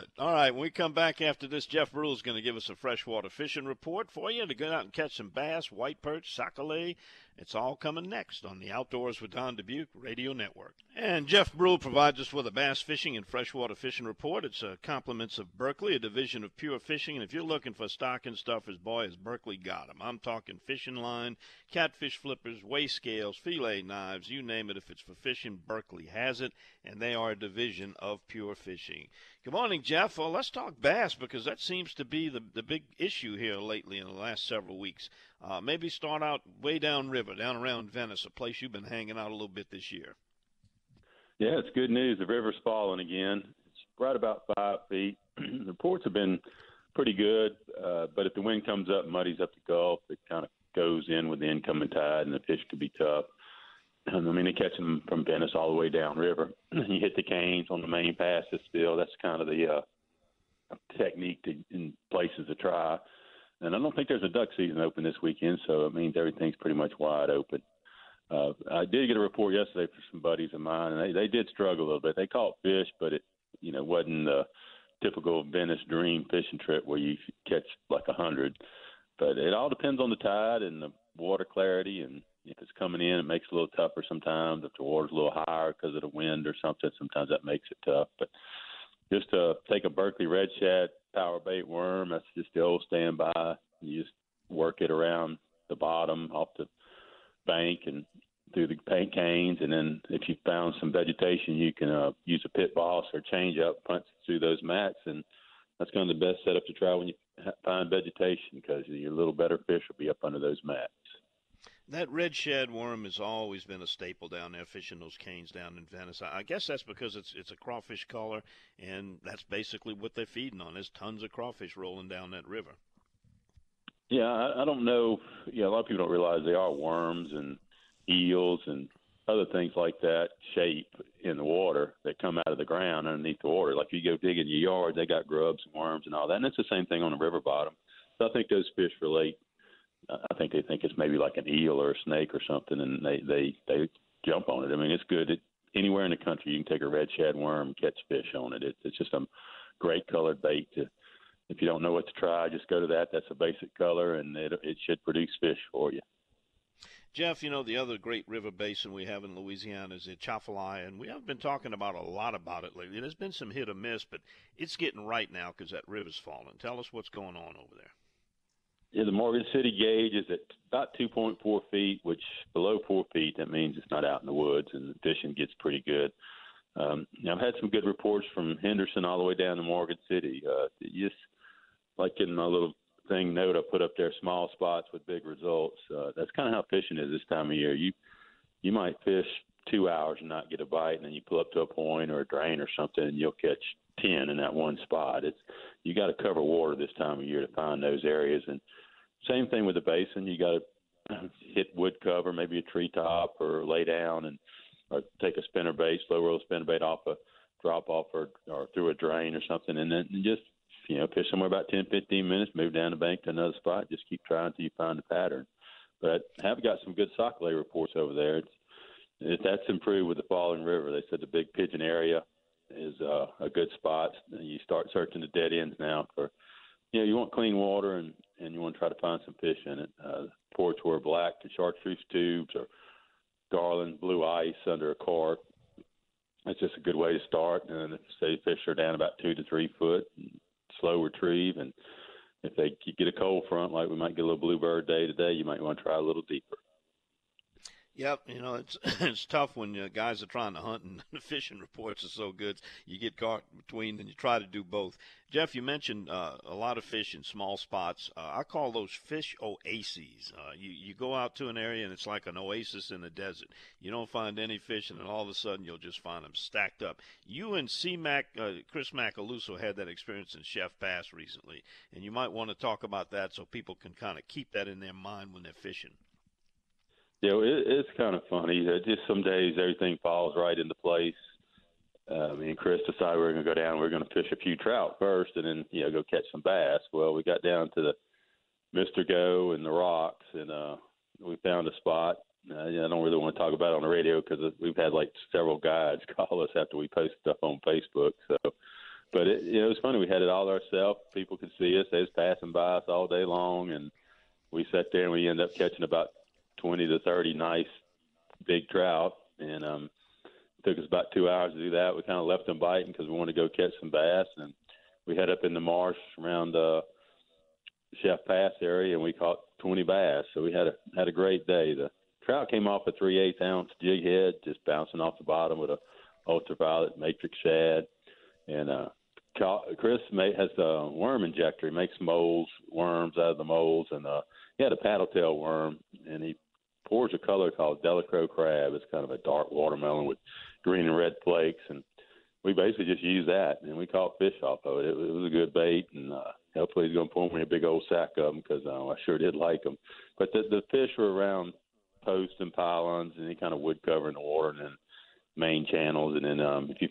it. All right, when we come back after this, Jeff Brule is going to give us a freshwater fishing report for you to go out and catch some bass, white perch, sac-a-lait. It's all coming next on the Outdoors with Don Dubuc Radio Network. And Jeff Brule provides us with a bass fishing and freshwater fishing report. It's a compliments of Berkley, a division of Pure Fishing. And if you're looking for stocking stuffers, boy, has Berkley got them. I'm talking fishing line, catfish flippers, weigh scales, fillet knives, you name it. If it's for fishing, Berkley has it. And they are a division of Pure Fishing. Good morning, Jeff. Well, let's talk bass because that seems to be the, the big issue here lately in the last several weeks. Uh, maybe start out way downriver, down around Venice, a place you've been hanging out a little bit this year. Yeah, it's good news. The river's falling again. It's right about five feet. the reports have been pretty good, uh, but if the wind comes up muddies up the Gulf, it kind of goes in with the incoming tide, and the fish could be tough. I mean, they catch them from Venice all the way downriver. you hit the canes on the main passes still. That's kind of the uh, technique to, in places to try. And I don't think there's a duck season open this weekend, so it means everything's pretty much wide open. Uh, I did get a report yesterday from some buddies of mine, and they, they did struggle a little bit. They caught fish, but it, you know, wasn't the typical Venice Dream fishing trip where you catch like a hundred. But it all depends on the tide and the water clarity, and if it's coming in, it makes it a little tougher sometimes. If the water's a little higher because of the wind or something, sometimes that makes it tough. But just to take a Berkley red shad power bait worm, that's just the old standby. You just work it around the bottom off the bank and through the paint canes, and then if you found some vegetation, you can uh, use a pit boss or change up, punch through those mats, and that's kind of the best setup to try when you find vegetation because your little better fish will be up under those mats. That red shad worm has always been a staple down there, fishing those canes down in Venice. I guess that's because it's it's a crawfish color, and that's basically what they're feeding on. There's tons of crawfish rolling down that river. Yeah, I, I don't know. Yeah, a lot of people don't realize they are worms and eels and other things like that shape in the water that come out of the ground underneath the water. Like you go dig in your yard, they got grubs and worms and all that. And it's the same thing on the river bottom. So I think those fish relate I think they think it's maybe like an eel or a snake or something, and they they they jump on it. I mean, it's good. It, anywhere in the country, you can take a red shad worm catch fish on it. it it's just a great colored bait. To, if you don't know what to try, just go to that. That's a basic color, and it it should produce fish for you. Jeff, you know the other great river basin we have in Louisiana is the Atchafalaya, and we haven't been talking about a lot about it lately. There's been some hit or miss, but it's getting right now because that river's falling. Tell us what's going on over there. Yeah, the Morgan City gauge is at about 2.4 feet, which below four feet, that means it's not out in the woods, and the fishing gets pretty good. Um, I've had some good reports from Henderson all the way down to Morgan City. Uh, just like in my little thing note I put up there, small spots with big results. Uh, that's kind of how fishing is this time of year. You you might fish two hours and not get a bite, and then you pull up to a point or a drain or something, and you'll catch ten in that one spot. It's you got to cover water this time of year to find those areas, and same thing with the basin. You got to hit wood cover, maybe a treetop, or lay down and or take a spinner bait, slow roll spinner bait off a drop off or or through a drain or something, and then just you know fish somewhere about ten, fifteen minutes, move down the bank to another spot, just keep trying until you find a pattern. But I have got some good sac-a-lait reports over there. It's, it, that's improved with the falling river. They said the big pigeon area is uh, a good spot. You start searching the dead ends now for, you know, you want clean water and and you want to try to find some fish in it. Uh, ports were black to chartreuse tubes or garland blue ice under a cork. That's just a good way to start. And if say fish are down about two to three foot, slow retrieve, and if they get a cold front, like we might get a little bluebird day today, you might want to try a little deeper. Yep, you know it's it's tough when uh, guys are trying to hunt and the fishing reports are so good. You get caught between, and you try to do both. Jeff, you mentioned uh, a lot of fish in small spots. Uh, I call those fish oases. Uh, you you go out to an area and it's like an oasis in the desert. You don't find any fish, and then all of a sudden you'll just find them stacked up. You and C Mac, uh, Chris Macaluso had that experience in Chef Pass recently, and you might want to talk about that so people can kind of keep that in their mind when they're fishing. Yeah, it, it's kind of funny. Uh, just some days everything falls right into place. Uh, me and Chris decided we were going to go down. We are going to fish a few trout first, and then you know go catch some bass. Well, we got down to the Mister Go and the rocks, and uh, we found a spot. Uh, I don't really want to talk about it on the radio because we've had like several guides call us after we post stuff on Facebook. So but it, you know, it was funny. We had it all ourselves. People could see us. They was passing by us all day long, and we sat there and we ended up catching about twenty to thirty nice big trout. And um, it took us about two hours to do that. We kind of left them biting because we wanted to go catch some bass, and we head up in the marsh around uh, Chef Pass area, and we caught twenty bass. So we had a had a great day. The trout came off a three eighth ounce jig head, just bouncing off the bottom with a ultraviolet matrix shad, and uh, Chris has a worm injector. He makes molds, worms out of the molds, and uh, he had a paddletail worm, and he pours a color called Delacroix crab. It's kind of a dark watermelon with green and red flakes, and we basically just used that, and we caught fish off of it. It, was a good bait, and uh, hopefully he's going to pour me a big old sack of them because uh, I sure did like them. But the, the fish were around posts and pylons and any kind of wood cover in the water, and then main channels, and then um, if you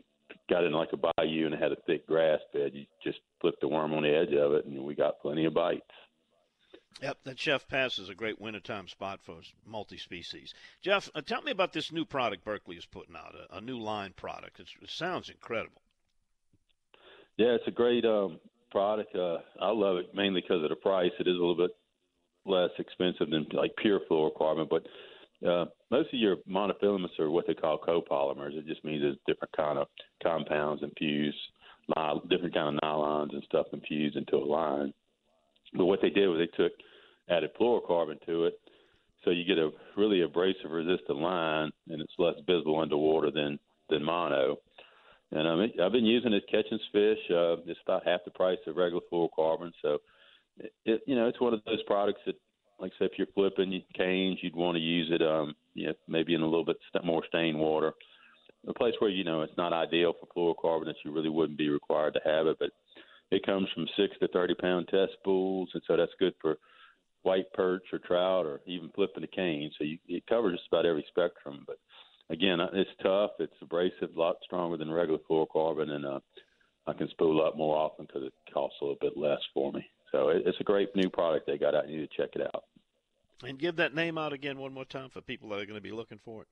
got in like a bayou and it had a thick grass bed, you just flip the worm on the edge of it, and we got plenty of bites. Yep, that Chef Pass is a great wintertime spot for multi-species. Jeff, uh, tell me about this new product Berkley is putting out, a, a new line product. It's, it sounds incredible. Yeah, it's a great um, product. Uh, I love it mainly because of the price. It is a little bit less expensive than like pure fluorocarbon, but uh, most of your monofilaments are what they call copolymers. It just means there's different kind of compounds infused, different kind of nylons and stuff infused into a line. But what they did was they took added fluorocarbon to it, so you get a really abrasive resistant line, and it's less visible underwater than than mono. And I mean, I've been using it catching fish. Uh, it's about half the price of regular fluorocarbon, so it, it you know it's one of those products that like I if you're flipping canes, you'd want to use it, um, you know, maybe in a little bit more stained water. A place where you know it's not ideal for fluorocarbon, that you really wouldn't be required to have it, but it comes from six to thirty pound test pools, and so that's good for white perch or trout or even flipping a cane. So you, it covers just about every spectrum. But again, it's tough. It's abrasive, a lot stronger than regular fluorocarbon, and uh, I can spool up more often because it costs a little bit less for me. So it, it's a great new product they got out. You need to check it out. And give that name out again one more time for people that are going to be looking for it.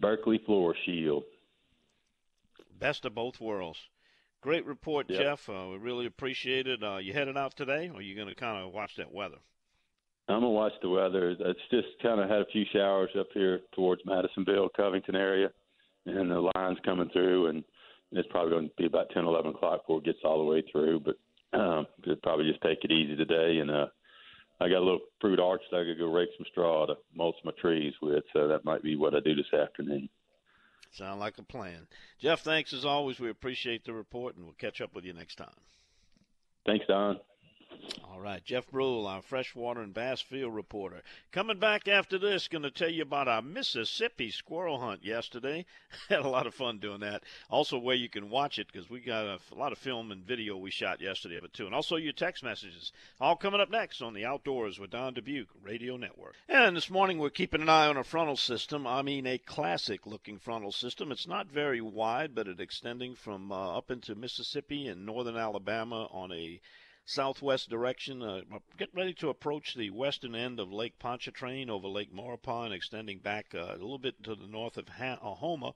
Berkley Floor Shield. Best of both worlds. Great report, yep. Jeff. Uh, we really appreciate it. Uh, you headed out today, or are you going to kind of watch that weather? I'm gonna watch the weather. It's just kind of had a few showers up here towards Madisonville, Covington area, and the line's coming through, and it's probably going to be about 10, 11 o'clock before it gets all the way through. But um, could probably just take it easy today, and uh, I got a little fruit arch that I could go rake some straw to mulch my trees with, so that might be what I do this afternoon. Sound like a plan. Jeff, thanks as always. We appreciate the report, and we'll catch up with you next time. Thanks, Don. All right, Jeff Brule, our freshwater and bass field reporter. Coming back after this, going to tell you about our Mississippi squirrel hunt yesterday. Had a lot of fun doing that. Also, where you can watch it because we got a, a, lot of film and video we shot yesterday of it too, and also your text messages. All coming up next on the Outdoors with Don Dubuc Radio Network. And this morning we're keeping an eye on a frontal system. I mean, a classic-looking frontal system. It's not very wide, but it's extending from uh, up into Mississippi and northern Alabama on a southwest direction. Uh, get ready to approach the western end of Lake Pontchartrain over Lake Maurepas and extending back uh, a little bit to the north of ha- uh,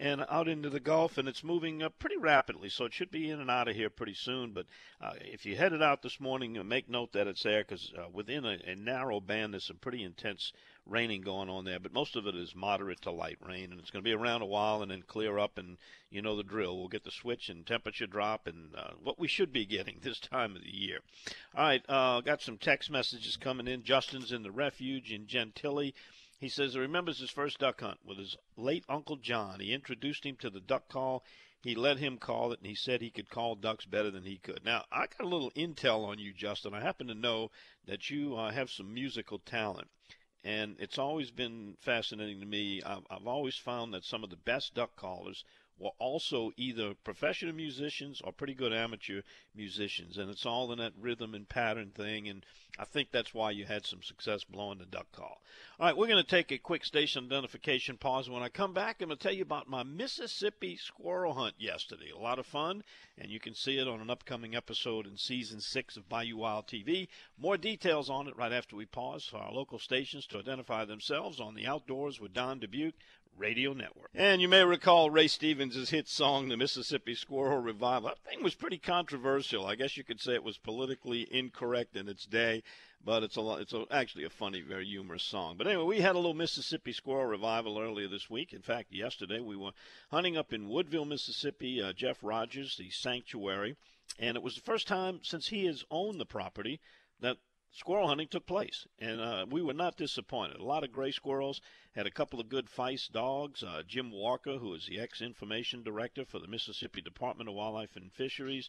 and out into the Gulf, and it's moving uh, pretty rapidly, so it should be in and out of here pretty soon. But uh, if you headed out this morning, uh, make note that it's there because uh, within a, a, narrow band, there's some pretty intense raining going on there, but most of it is moderate to light rain, and it's going to be around a while and then clear up, and you know the drill. We'll get the switch and temperature drop, and uh, what we should be getting this time of the year. All right, uh, got some text messages coming in. Justin's in the refuge in Gentilly. He says he remembers his first duck hunt with his late Uncle John. He introduced him to the duck call. He let him call it, and he said he could call ducks better than he could. Now, I got a little intel on you, Justin. I happen to know that you uh, have some musical talent and it's always been fascinating to me. I've, I've always found that some of the best duck callers were also either professional musicians or pretty good amateur musicians, and it's all in that rhythm and pattern thing. And I think that's why you had some success blowing the duck call. All right, we're going to take a quick station identification pause. When I come back, I'm going to tell you about my Mississippi squirrel hunt yesterday. A lot of fun, and you can see it on an upcoming episode in season six of Bayou Wild TV. More details on it right after we pause for our local stations to identify themselves on the Outdoors with Don Dubuc Radio Network. And you may recall Ray Stevens' hit song, The Mississippi Squirrel Revival. That thing was pretty controversial. I guess you could say it was politically incorrect in its day, but it's a lot, it's a, actually a funny, very humorous song. But anyway, we had a little Mississippi Squirrel Revival earlier this week. In fact, yesterday we were hunting up in Woodville, Mississippi. Uh, Jeff Rogers, the sanctuary, and it was the first time since he has owned the property that squirrel hunting took place, and uh, we were not disappointed. A lot of gray squirrels had a couple of good feist dogs. Uh, Jim Walker, who is the ex-information director for the Mississippi Department of Wildlife and Fisheries,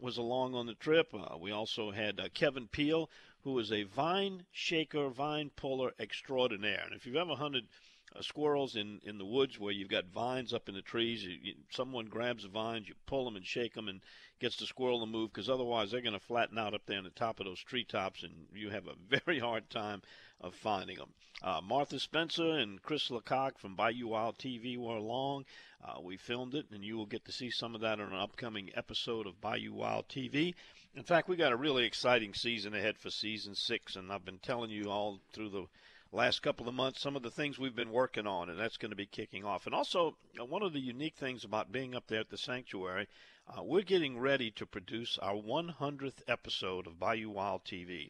was along on the trip. Uh, we also had uh, Kevin Peel, who is a vine shaker, vine puller extraordinaire. And if you've ever hunted uh, squirrels in, in the woods where you've got vines up in the trees. You, you, someone grabs the vines, you pull them and shake them, and gets the squirrel to move because otherwise they're going to flatten out up there on the top of those treetops, and you have a very hard time of finding them. Uh, Martha Spencer and Chris Lecoq from Bayou Wild TV were along. Uh, we filmed it, and you will get to see some of that on an upcoming episode of Bayou Wild TV. In fact, we got a really exciting season ahead for season six, and I've been telling you all through the last couple of months some of the things we've been working on, and that's going to be kicking off. And also, uh, one of the unique things about being up there at the sanctuary, uh, we're getting ready to produce our 100th episode of Bayou Wild TV.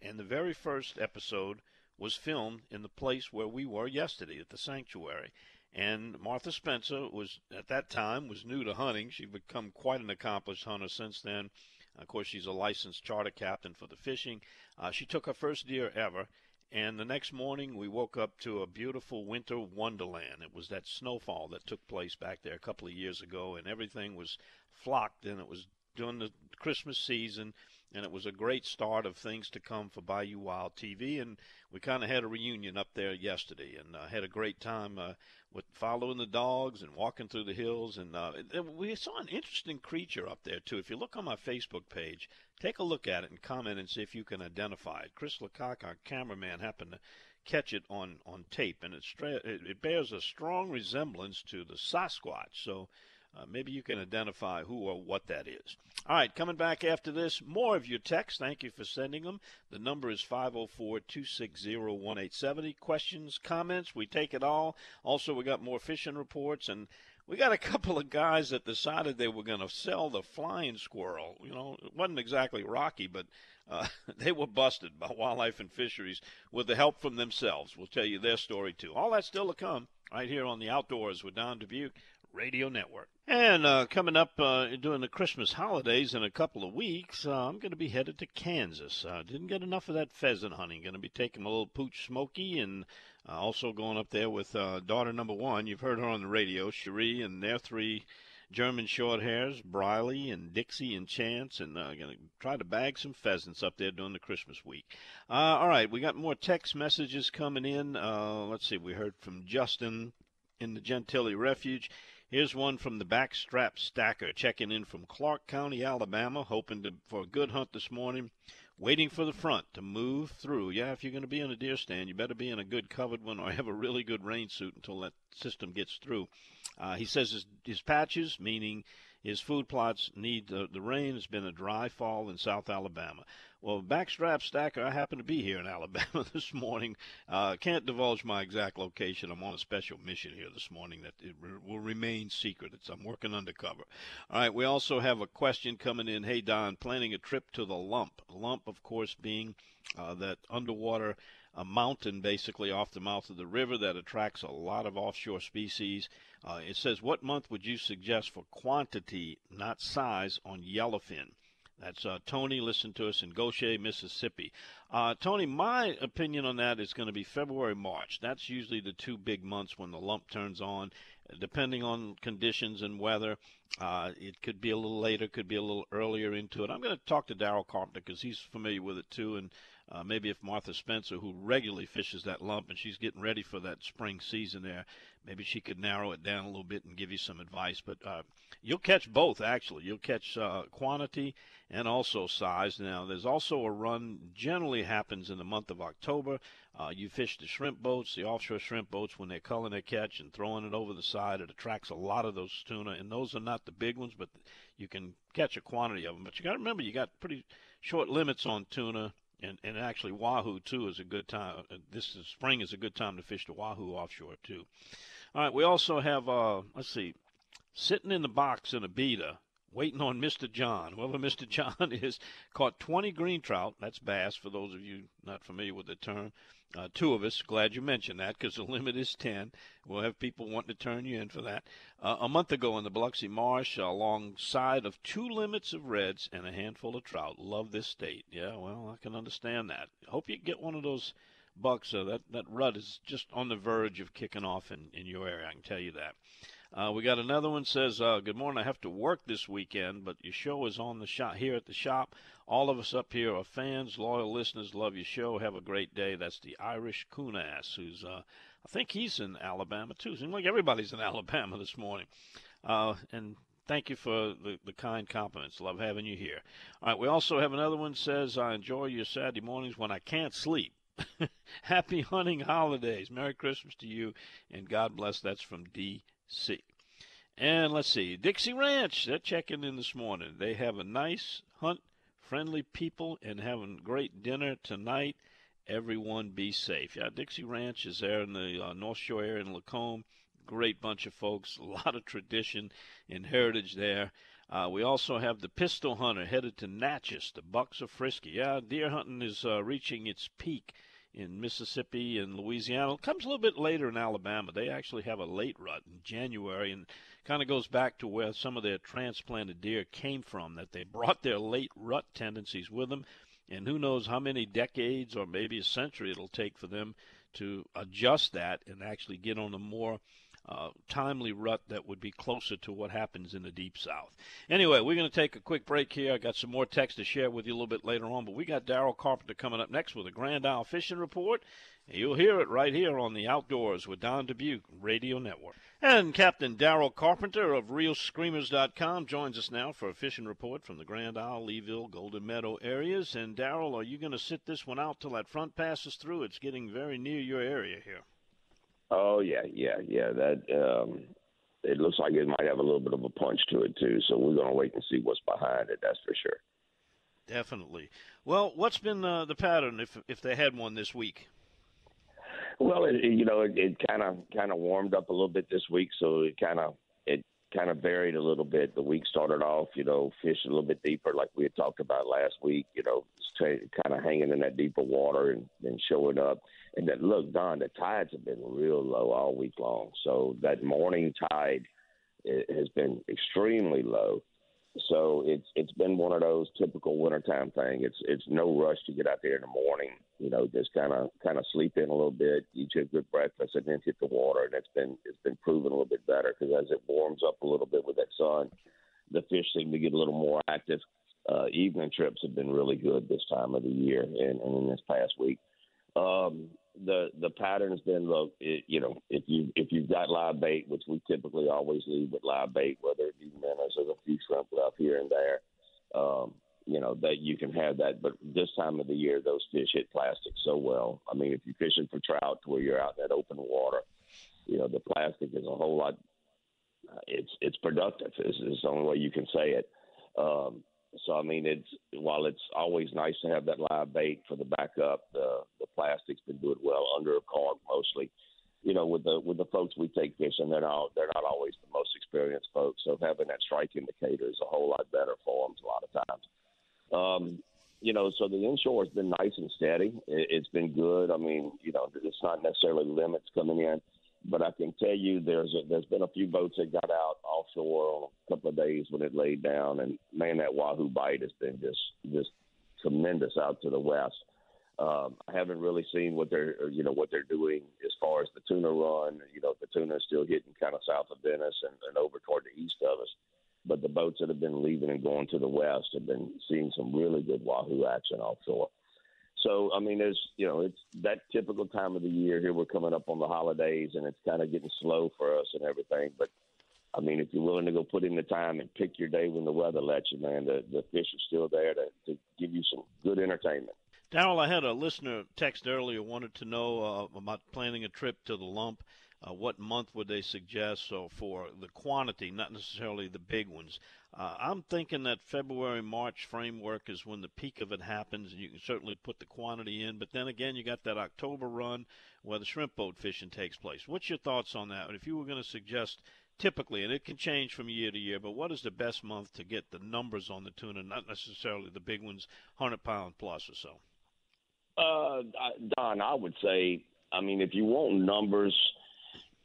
And the very first episode was filmed in the place where we were yesterday at the sanctuary. And Martha Spencer was at that time was new to hunting. She's become quite an accomplished hunter since then. Of course, she's a licensed charter captain for the fishing. Uh, she took her first deer ever, and the next morning, we woke up to a beautiful winter wonderland. It was that snowfall that took place back there a couple of years ago, and everything was flocked, and it was during the Christmas season, and it was a great start of things to come for Bayou Wild TV. And we kind of had a reunion up there yesterday, and uh, had a great time uh, with following the dogs and walking through the hills. And uh, we saw an interesting creature up there too. If you look on my Facebook page, Take a look at it and comment and see if you can identify it. Chris Lecoq, our cameraman, happened to catch it on, on tape, and it, it bears a strong resemblance to the Sasquatch. So uh, maybe you can identify who or what that is. All right, coming back after this, more of your texts. Thank you for sending them. The number is 504 260 1870. Questions, comments, we take it all. Also, we got more fishing reports and we got a couple of guys that decided they were going to sell the flying squirrel. You know, it wasn't exactly rocky, but uh, they were busted by Wildlife and Fisheries with the help from themselves. We'll tell you their story too. All that's still to come right here on the Outdoors with Don Dubuc Radio Network. And uh, coming up uh, during the Christmas holidays in a couple of weeks, uh, I'm going to be headed to Kansas. Uh, didn't get enough of that pheasant hunting. Going to be taking a little pooch smoky and uh, also going up there with uh, daughter number one. You've heard her on the radio, Cherie, and their three German short hairs, Briley and Dixie and Chance, and uh, going to try to bag some pheasants up there during the Christmas week. Uh, all right, we got more text messages coming in. Uh, let's see, we heard from Justin in the Gentilly Refuge. Here's one from the Backstrap Stacker checking in from Clark County, Alabama, hoping to, for a good hunt this morning waiting for the front to move through. Yeah, if you're going to be in a deer stand, you better be in a good covered one or have a really good rain suit until that system gets through. Uh, he says his, his patches, meaning his food plots, need the, the rain. It's been a dry fall in South Alabama. Well, backstrap stacker, I happen to be here in Alabama this morning. Uh, can't divulge my exact location. I'm on a special mission here this morning that it re- will remain secret. It's, I'm working undercover. All right, we also have a question coming in. Hey, Don, planning a trip to the Lump. Lump, of course, being uh, that underwater a mountain basically off the mouth of the river that attracts a lot of offshore species. Uh, it says, What month would you suggest for quantity, not size, on yellowfin? That's uh, Tony. Listen to us in Gautier, Mississippi. Uh, Tony, my opinion on that is going to be February, March. That's usually the two big months when the lump turns on. Depending on conditions and weather, uh, it could be a little later, could be a little earlier into it. I'm going to talk to Daryl Carpenter because he's familiar with it too, and uh, maybe if Martha Spencer, who regularly fishes that lump and she's getting ready for that spring season there, maybe she could narrow it down a little bit and give you some advice. But uh, you'll catch both, actually. You'll catch uh, quantity and also size. Now, there's also a run generally happens in the month of October. Uh, you fish the shrimp boats, the offshore shrimp boats, when they're culling their catch and throwing it over the side. It attracts a lot of those tuna, and those are not the big ones, but you can catch a quantity of them. But you got to remember, you got pretty short limits on tuna and and actually wahoo too is a good time. Uh, this is, spring is a good time to fish the wahoo offshore too. All right, we also have, uh, let's see, sitting in the box in a beta, waiting on Mr. John. Whoever Mr. John is, caught 20 green trout. That's bass, for those of you not familiar with the term. Uh, two of us, glad you mentioned that because the limit is 10. We'll have people wanting to turn you in for that. Uh, a month ago in the Biloxi Marsh, alongside of two limits of reds and a handful of trout. Love this state. Yeah, well, I can understand that. Hope you get one of those bucks. Uh, that, that rut is just on the verge of kicking off in, in your area, I can tell you that. Uh, we got another one says, uh, "Good morning. I have to work this weekend, but your show is on the shop here at the shop. All of us up here are fans, loyal listeners. Love your show. Have a great day." That's the Irish Coonass, who's uh, I think he's in Alabama too. Seems like everybody's in Alabama this morning. Uh, and thank you for the, the kind compliments. Love having you here. All right, we also have another one says, "I enjoy your Saturday mornings when I can't sleep." Happy hunting holidays. Merry Christmas to you, and God bless. That's from D. See. And let's see, Dixie Ranch, they're checking in this morning. They have a nice hunt, friendly people, and having great dinner tonight. Everyone be safe. Yeah, Dixie Ranch is there in the uh, North Shore area in Lacombe. Great bunch of folks, a lot of tradition and heritage there. Uh, we also have the Pistol Hunter headed to Natchez. The Bucks are frisky. Yeah, deer hunting is uh, reaching its peak in Mississippi and Louisiana. It comes a little bit later in Alabama. They actually have a late rut in January and kind of goes back to where some of their transplanted deer came from, that they brought their late rut tendencies with them. And who knows how many decades or maybe a century it'll take for them to adjust that and actually get on a more uh, timely rut that would be closer to what happens in the deep south. Anyway, we're going to take a quick break here. I got some more text to share with you a little bit later on, but we got Daryl Carpenter coming up next with a Grand Isle fishing report. You'll hear it right here on the Outdoors with Don Dubuc Radio Network. And Captain Daryl Carpenter of ReelScreamers.com joins us now for a fishing report from the Grand Isle, Leeville, Golden Meadow areas. And Daryl, are you going to sit this one out till that front passes through? It's getting very near your area here. Oh yeah, yeah, yeah. That um, it looks like it might have a little bit of a punch to it too. So we're gonna wait and see what's behind it. That's for sure. Definitely. Well, what's been uh, the pattern if if they had one this week? Well, it, you know, it kind of kind of warmed up a little bit this week, so it kind of kind of varied a little bit. The week started off, you know, fish a little bit deeper, like we had talked about last week. You know, kind of hanging in that deeper water and, and showing up. And then look, Don, the tides have been real low all week long. So that morning tide has been extremely low. So it's it's been one of those typical wintertime thing. It's it's no rush to get out there in the morning. You know, just kind of kind of sleep in a little bit, eat your good breakfast, and then hit the water. And it's been it's been proven a little bit better because as it warms up a little bit with that sun, the fish seem to get a little more active. Uh, evening trips have been really good this time of the year and, and in this past week. Um, the the pattern's been look, it, you know, if you if you've got live bait, which we typically always leave with live bait, whether it be minnows or a few shrimp left here and there, um, you know that you can have that. But this time of the year, those fish hit plastic so well. I mean, if you're fishing for trout, where you're out in that open water, you know the plastic is a whole lot. It's it's productive. Is, is the only way you can say it. Um, so I mean, it's while it's always nice to have that live bait for the backup, the the plastic's been doing well under a cork mostly. You know, with the with the folks we take fishing, they're not they're not always the most experienced folks. So having that strike indicator is a whole lot better for them a lot of times. Um, you know, so the inshore has been nice and steady. It, it's been good. I mean, you know, it's not necessarily limits coming in but I can tell you there's a, there's been a few boats that got out offshore on a couple of days when it laid down, and man, that wahoo bite has been just just tremendous out to the west. Um, I haven't really seen what they're you know what they're doing as far as the tuna run. You know, the tuna is still hitting kind of south of Venice and, and over toward the east of us. But the boats that have been leaving and going to the west have been seeing some really good wahoo action offshore. So I mean, there's you know it's that typical time of the year. Here we're coming up on the holidays, and it's kind of getting slow for us and everything. But I mean, if you're willing to go put in the time and pick your day when the weather lets you, man, the the fish are still there to, to give you some good entertainment. Daryl, I had a listener text earlier wanted to know uh, about planning a trip to the lump. Uh, what month would they suggest? So for the quantity, not necessarily the big ones. Uh, I'm thinking that February March framework is when the peak of it happens, and you can certainly put the quantity in. But then again, you got that October run where the shrimp boat fishing takes place. What's your thoughts on that? If you were going to suggest typically, and it can change from year to year, but what is the best month to get the numbers on the tuna, not necessarily the big ones, 100 pound plus or so? Uh, Don, I would say, I mean, if you want numbers,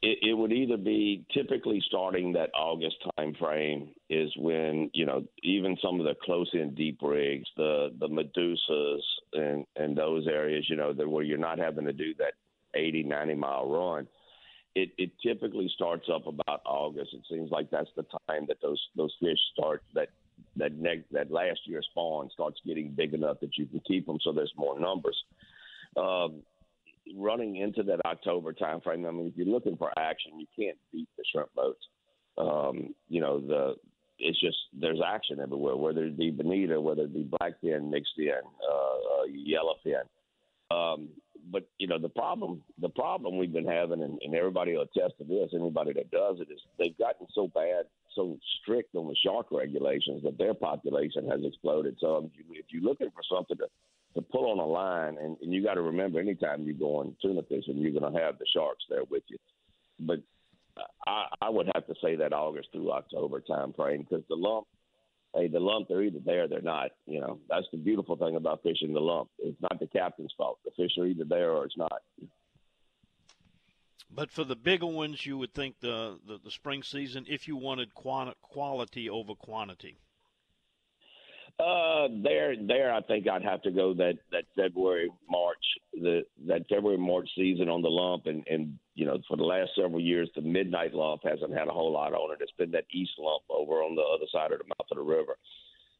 it, it would either be typically starting that August time frame is when you know even some of the close in deep rigs, the the Medusas and and those areas, you know, that where you're not having to do that 80, 90 mile run. It, it typically starts up about August. It seems like that's the time that those those fish start that that next that last year spawn starts getting big enough that you can keep them so there's more numbers. Um, running into that October time frame, I mean, if you're looking for action, you can't beat the shrimp boats. Um, you know, the it's just there's action everywhere, whether it be bonita, whether it be blackfin mixed in, uh, uh, yellowfin. Um, but you know the problem the problem we've been having and, and everybody will attest to this anybody that does it is they've gotten so bad so strict on the shark regulations that their population has exploded so if you're looking for something to to pull on a line and, and you got to remember anytime you go on tuna fishing you're going to have the sharks there with you but I, I would have to say that August through October time frame because the lump hey, the lump, they're either there or they're not. You know, that's the beautiful thing about fishing the lump. It's not the captain's fault. The fish are either there or it's not. But for the bigger ones, you would think the, the, the spring season, if you wanted quality over quantity. Uh, there, there. I think I'd have to go that that February, March, the that February, March season on the lump, and and you know for the last several years, the midnight lump hasn't had a whole lot on it. It's been that east lump over on the other side of the mouth of the river.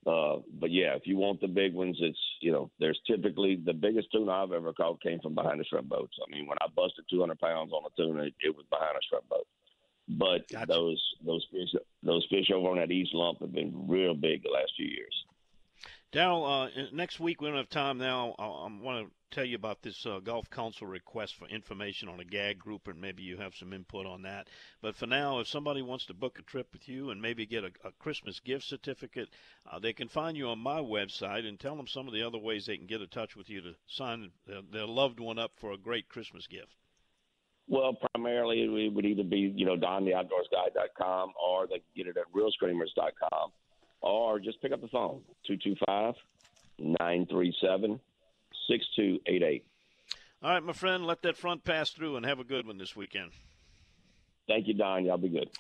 Uh, but yeah, if you want the big ones, it's you know there's typically the biggest tuna I've ever caught came from behind the shrimp boats. I mean, when I busted 200 pounds on a tuna, it, was behind a shrimp boat. But gotcha. those those fish those fish over on that east lump have been real big the last few years. Daryl, uh, next week we don't have time now. I, I want to tell you about this uh, Gulf Council request for information on a gag grouper, and maybe you have some input on that. But for now, if somebody wants to book a trip with you and maybe get a, a Christmas gift certificate, uh, they can find you on my website and tell them some of the other ways they can get in touch with you to sign their, their loved one up for a great Christmas gift. Well, primarily it would either be, you know, dontheoutdoorsguy.com or they can get it at reelscreamers.com or just pick up the phone 225 937 6288. All right, my friend, let that front pass through and have a good one this weekend. Thank you, Don. Y'all be good.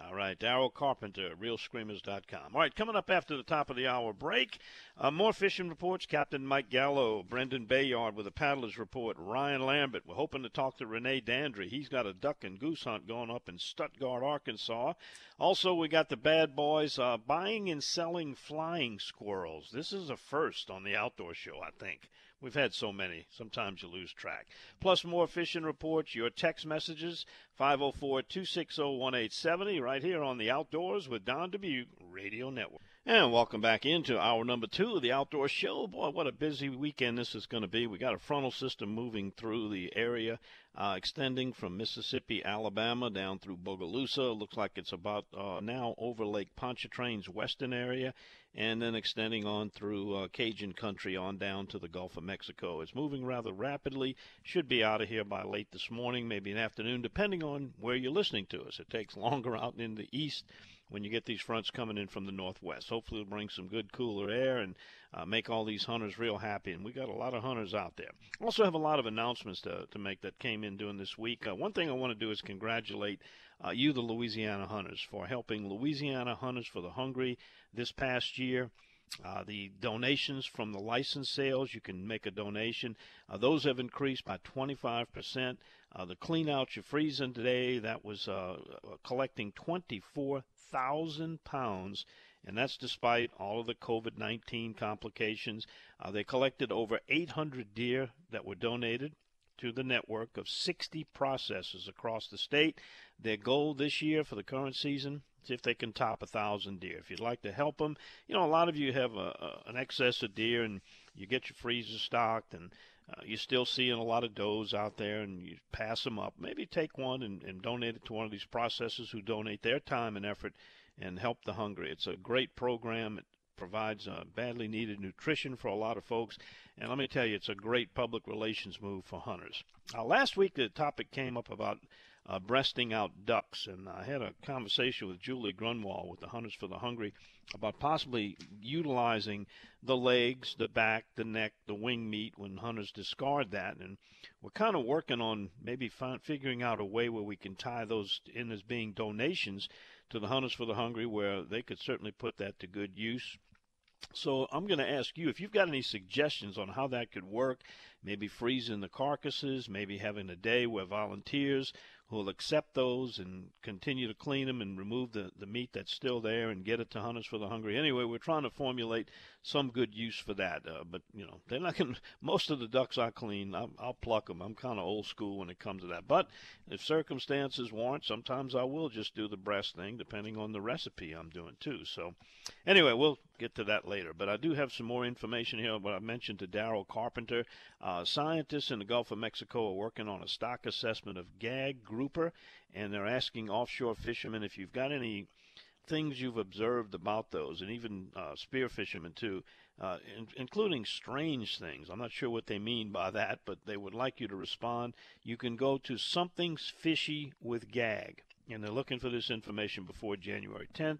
All right, Daryl Carpenter, reelscreamers.com. All right, coming up after the top of the hour break, uh, more fishing reports. Captain Mike Gallo, Brendan Bayard with a paddler's report, Ryan Lambert. We're hoping to talk to Renee Dandry. He's got a duck and goose hunt going up in Stuttgart, Arkansas. Also, we got the bad boys uh, buying and selling flying squirrels. This is a first on the outdoor show, I think. We've had so many. Sometimes you lose track. Plus, more fishing reports, your text messages, 504 260 1870, right here on the Outdoors with Don Dubuc Radio Network. And welcome back into our number two of the Outdoor Show. Boy, what a busy weekend this is going to be. We got a frontal system moving through the area, uh, extending from Mississippi, Alabama, down through Bogalusa. Looks like it's about uh, now over Lake Pontchartrain's western area, and then extending on through uh, Cajun country on down to the Gulf of Mexico. It's moving rather rapidly. Should be out of here by late this morning, maybe an afternoon, depending on where you're listening to us. It takes longer out in the east when you get these fronts coming in from the northwest. Hopefully, it'll bring some good cooler air and uh, make all these hunters real happy. And we got a lot of hunters out there. Also, have a lot of announcements to, to make that came in during this week. Uh, one thing I want to do is congratulate uh, you, the Louisiana hunters, for helping Louisiana Hunters for the Hungry this past year. Uh, the donations from the license sales, you can make a donation. Uh, those have increased by 25%. Uh, the clean out your freezing today, that was uh, collecting 24,000 pounds, and that's despite all of the COVID 19 complications. Uh, they collected over 800 deer that were donated to the network of 60 processors across the state. Their goal this year for the current season See if they can top a thousand deer. If you'd like to help them, you know a lot of you have a, a, an excess of deer and you get your freezer stocked and uh, you're still seeing a lot of does out there, and you pass them up. Maybe take one and, and donate it to one of these processors who donate their time and effort and help the hungry. It's a great program. It provides uh, badly needed nutrition for a lot of folks. And let me tell you, it's a great public relations move for hunters. Uh, last week, the topic came up about uh, breasting out ducks, and I had a conversation with Julie Grunwald with the Hunters for the Hungry about possibly utilizing the legs, the back, the neck, the wing meat when hunters discard that. And we're kind of working on maybe find, figuring out a way where we can tie those in as being donations to the Hunters for the Hungry, where they could certainly put that to good use. So I'm going to ask you if you've got any suggestions on how that could work. Maybe freezing the carcasses, maybe having a day where volunteers who will accept those and continue to clean them and remove the, the meat that's still there and get it to hunters for the hungry. Anyway, we're trying to formulate some good use for that. Uh, but you know, they're not going. Most of the ducks I clean, I'll, I'll pluck them. I'm kind of old school when it comes to that. But if circumstances warrant, sometimes I will just do the breast thing, depending on the recipe I'm doing too. So, anyway, we'll get to that later. But I do have some more information here. What I mentioned to Daryl Carpenter, uh, scientists in the Gulf of Mexico are working on a stock assessment of gag grouper, and they're asking offshore fishermen if you've got any things you've observed about those, and even uh, spear fishermen too, uh, in, including strange things. I'm not sure what they mean by that, but they would like you to respond. You can go to Something's Fishy with Gag, and they're looking for this information before January 10th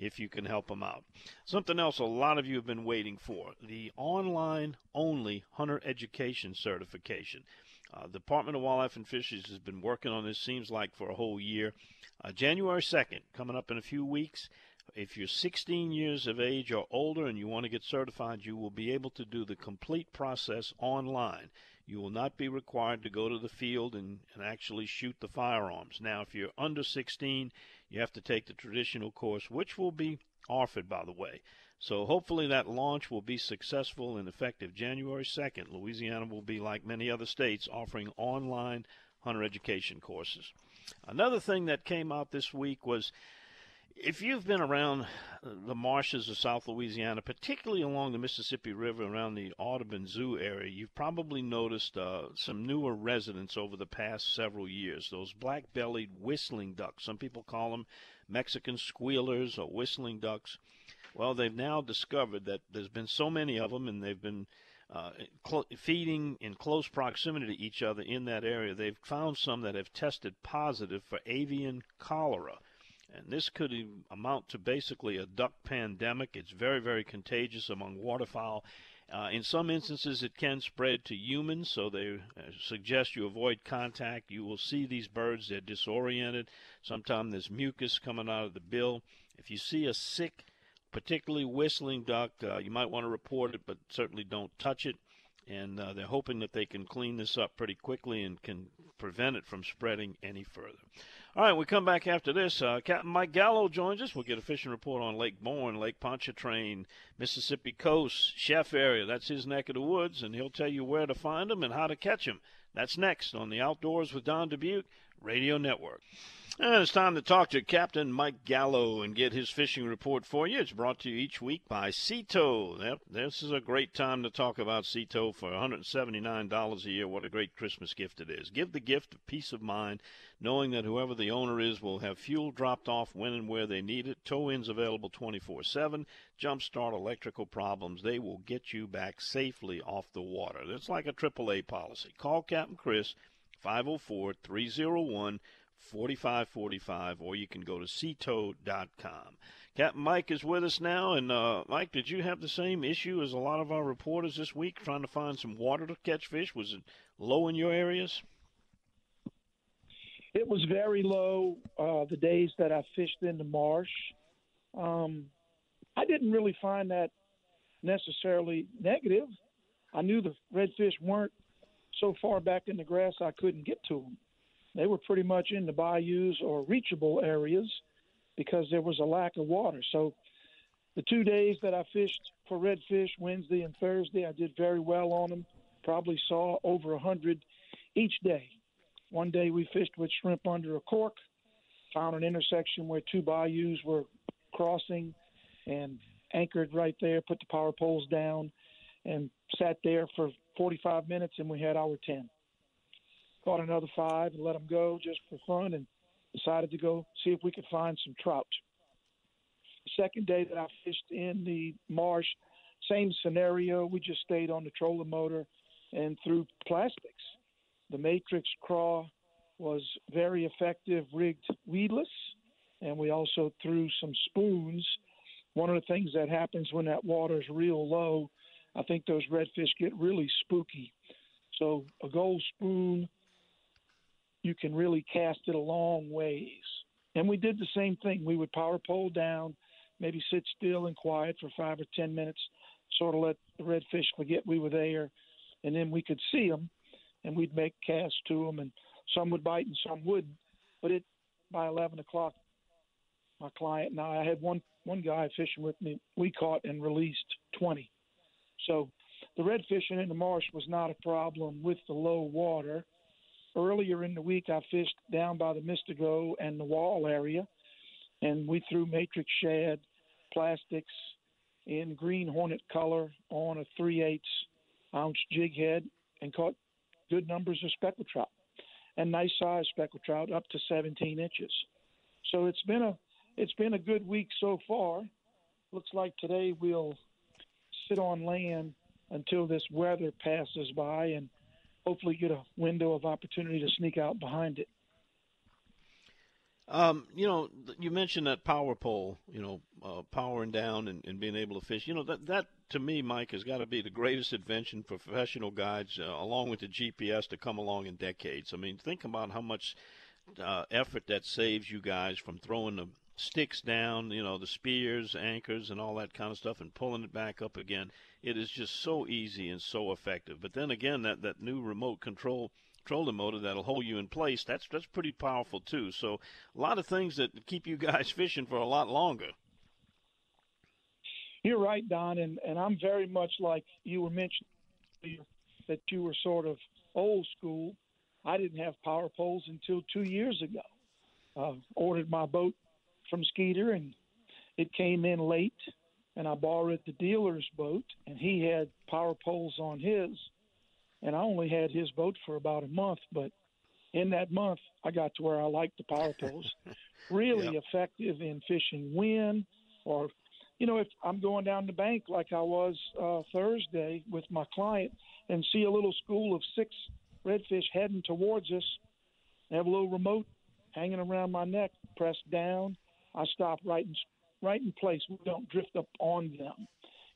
if you can help them out. Something else a lot of you have been waiting for the online only hunter education certification. Uh, the Department of Wildlife and Fisheries has been working on this, seems like, for a whole year. Uh, January 2nd, coming up in a few weeks. If you're 16 years of age or older and you want to get certified, you will be able to do the complete process online. You will not be required to go to the field and, and actually shoot the firearms. Now, if you're under 16, you have to take the traditional course, which will be offered, by the way. So hopefully that launch will be successful and effective January 2nd. Louisiana will be like many other states offering online hunter education courses. Another thing that came out this week was if you've been around the marshes of South Louisiana, particularly along the Mississippi River around the Audubon Zoo area, you've probably noticed uh, some newer residents over the past several years. Those black bellied whistling ducks, some people call them Mexican squealers or whistling ducks. Well, they've now discovered that there's been so many of them, and they've been uh, cl- feeding in close proximity to each other in that area. They've found some that have tested positive for avian cholera. And this could amount to basically a duck pandemic. It's very, very contagious among waterfowl. Uh, in some instances, it can spread to humans, so they uh, suggest you avoid contact. You will see these birds, they're disoriented. Sometimes there's mucus coming out of the bill. If you see a sick particularly whistling duck, uh, you might want to report it, but certainly don't touch it. And uh, they're hoping that they can clean this up pretty quickly and can prevent it from spreading any further. All right, we come back after this. Uh, Captain Mike Gallo joins us. We'll get a fishing report on Lake Borgne, Lake Pontchartrain, Mississippi Coast, Chef area. That's his neck of the woods, and he'll tell you where to find them and how to catch them. That's next on the Outdoors with Don Dubuc Radio Network. And it's time to talk to Captain Mike Gallo and get his fishing report for you. It's brought to you each week by Sea Tow. Yep, this is a great time to talk about Sea Tow for $179 a year. What a great Christmas gift it is. Give the gift of peace of mind, knowing that whoever the owner is will have fuel dropped off when and where they need it. Tow ins available 24 7. Jumpstart electrical problems. They will get you back safely off the water. It's like a AAA policy. Call Captain Chris, 504 301 4545, or you can go to seatow.com. Captain Mike is with us now. And, uh, Mike, did you have the same issue as a lot of our reporters this week trying to find some water to catch fish? Was it low in your areas? It was very low uh, the days that I fished in the marsh. Um, I didn't really find that necessarily negative. I knew the redfish weren't so far back in the grass I couldn't get to them they were pretty much in the bayous or reachable areas because there was a lack of water. So the two days that I fished for redfish, Wednesday and Thursday, I did very well on them. Probably saw over a hundred each day. One day we fished with shrimp under a cork, found an intersection where two bayous were crossing, and anchored right there. Put the power poles down, and sat there for 45 minutes, and we had our 10. Caught another five and let them go just for fun, and decided to go see if we could find some trout. The second day that I fished in the marsh, same scenario. We just stayed on the trolling motor and threw plastics. The Matrix Craw was very effective, rigged weedless, and we also threw some spoons. One of the things that happens when that water is real low, I think those redfish get really spooky. So a gold spoon, you can really cast it a long ways. And we did the same thing. We would power pole down, maybe sit still and quiet for five or ten minutes, sort of let the redfish forget we were there, and then we could see them, and we'd make casts to them, and some would bite and some wouldn't. But it by 11 o'clock, my client and I, I had one one guy fishing with me. We caught and released 20. So the red fishing in the marsh was not a problem with the low water. Earlier in the week, I fished down by the Mr. Go and the wall area, and we threw matrix shad, plastics in green hornet color on a 3 8 ounce jig head and caught good numbers of speckled trout and nice size speckled trout up to 17 inches. So it's been a it's been a good week so far. Looks like today we'll sit on land until this weather passes by and hopefully get a window of opportunity to sneak out behind it. Um, you know, you mentioned that power pole, you know, uh, powering down and, and, being able to fish. You know, that, that to me, Mike, has got to be the greatest invention for professional guides, uh, along with the GPS, to come along in decades. I mean, think about how much uh, effort that saves you guys from throwing the sticks down, you know, the spears, anchors, and all that kind of stuff, and pulling it back up again. It is just so easy and so effective. But then again, that, that new remote control – trolling motor that'll hold you in place. That's that's pretty powerful too. So a lot of things that keep you guys fishing for a lot longer. You're right, Don, and and I'm very much like you were mentioning that you were sort of old school. I didn't have power poles until two years ago. Uh, ordered my boat from Skeeter, and it came in late. And I borrowed the dealer's boat, and he had power poles on his and I only had his boat for about a month, but in that month I got to where I liked the power poles. really yep. effective in fishing wind or you know, if I'm going down the bank like I was uh, Thursday with my client and see a little school of six redfish heading towards us, I have a little remote hanging around my neck, pressed down. I stop right in right in place. We don't drift up on them.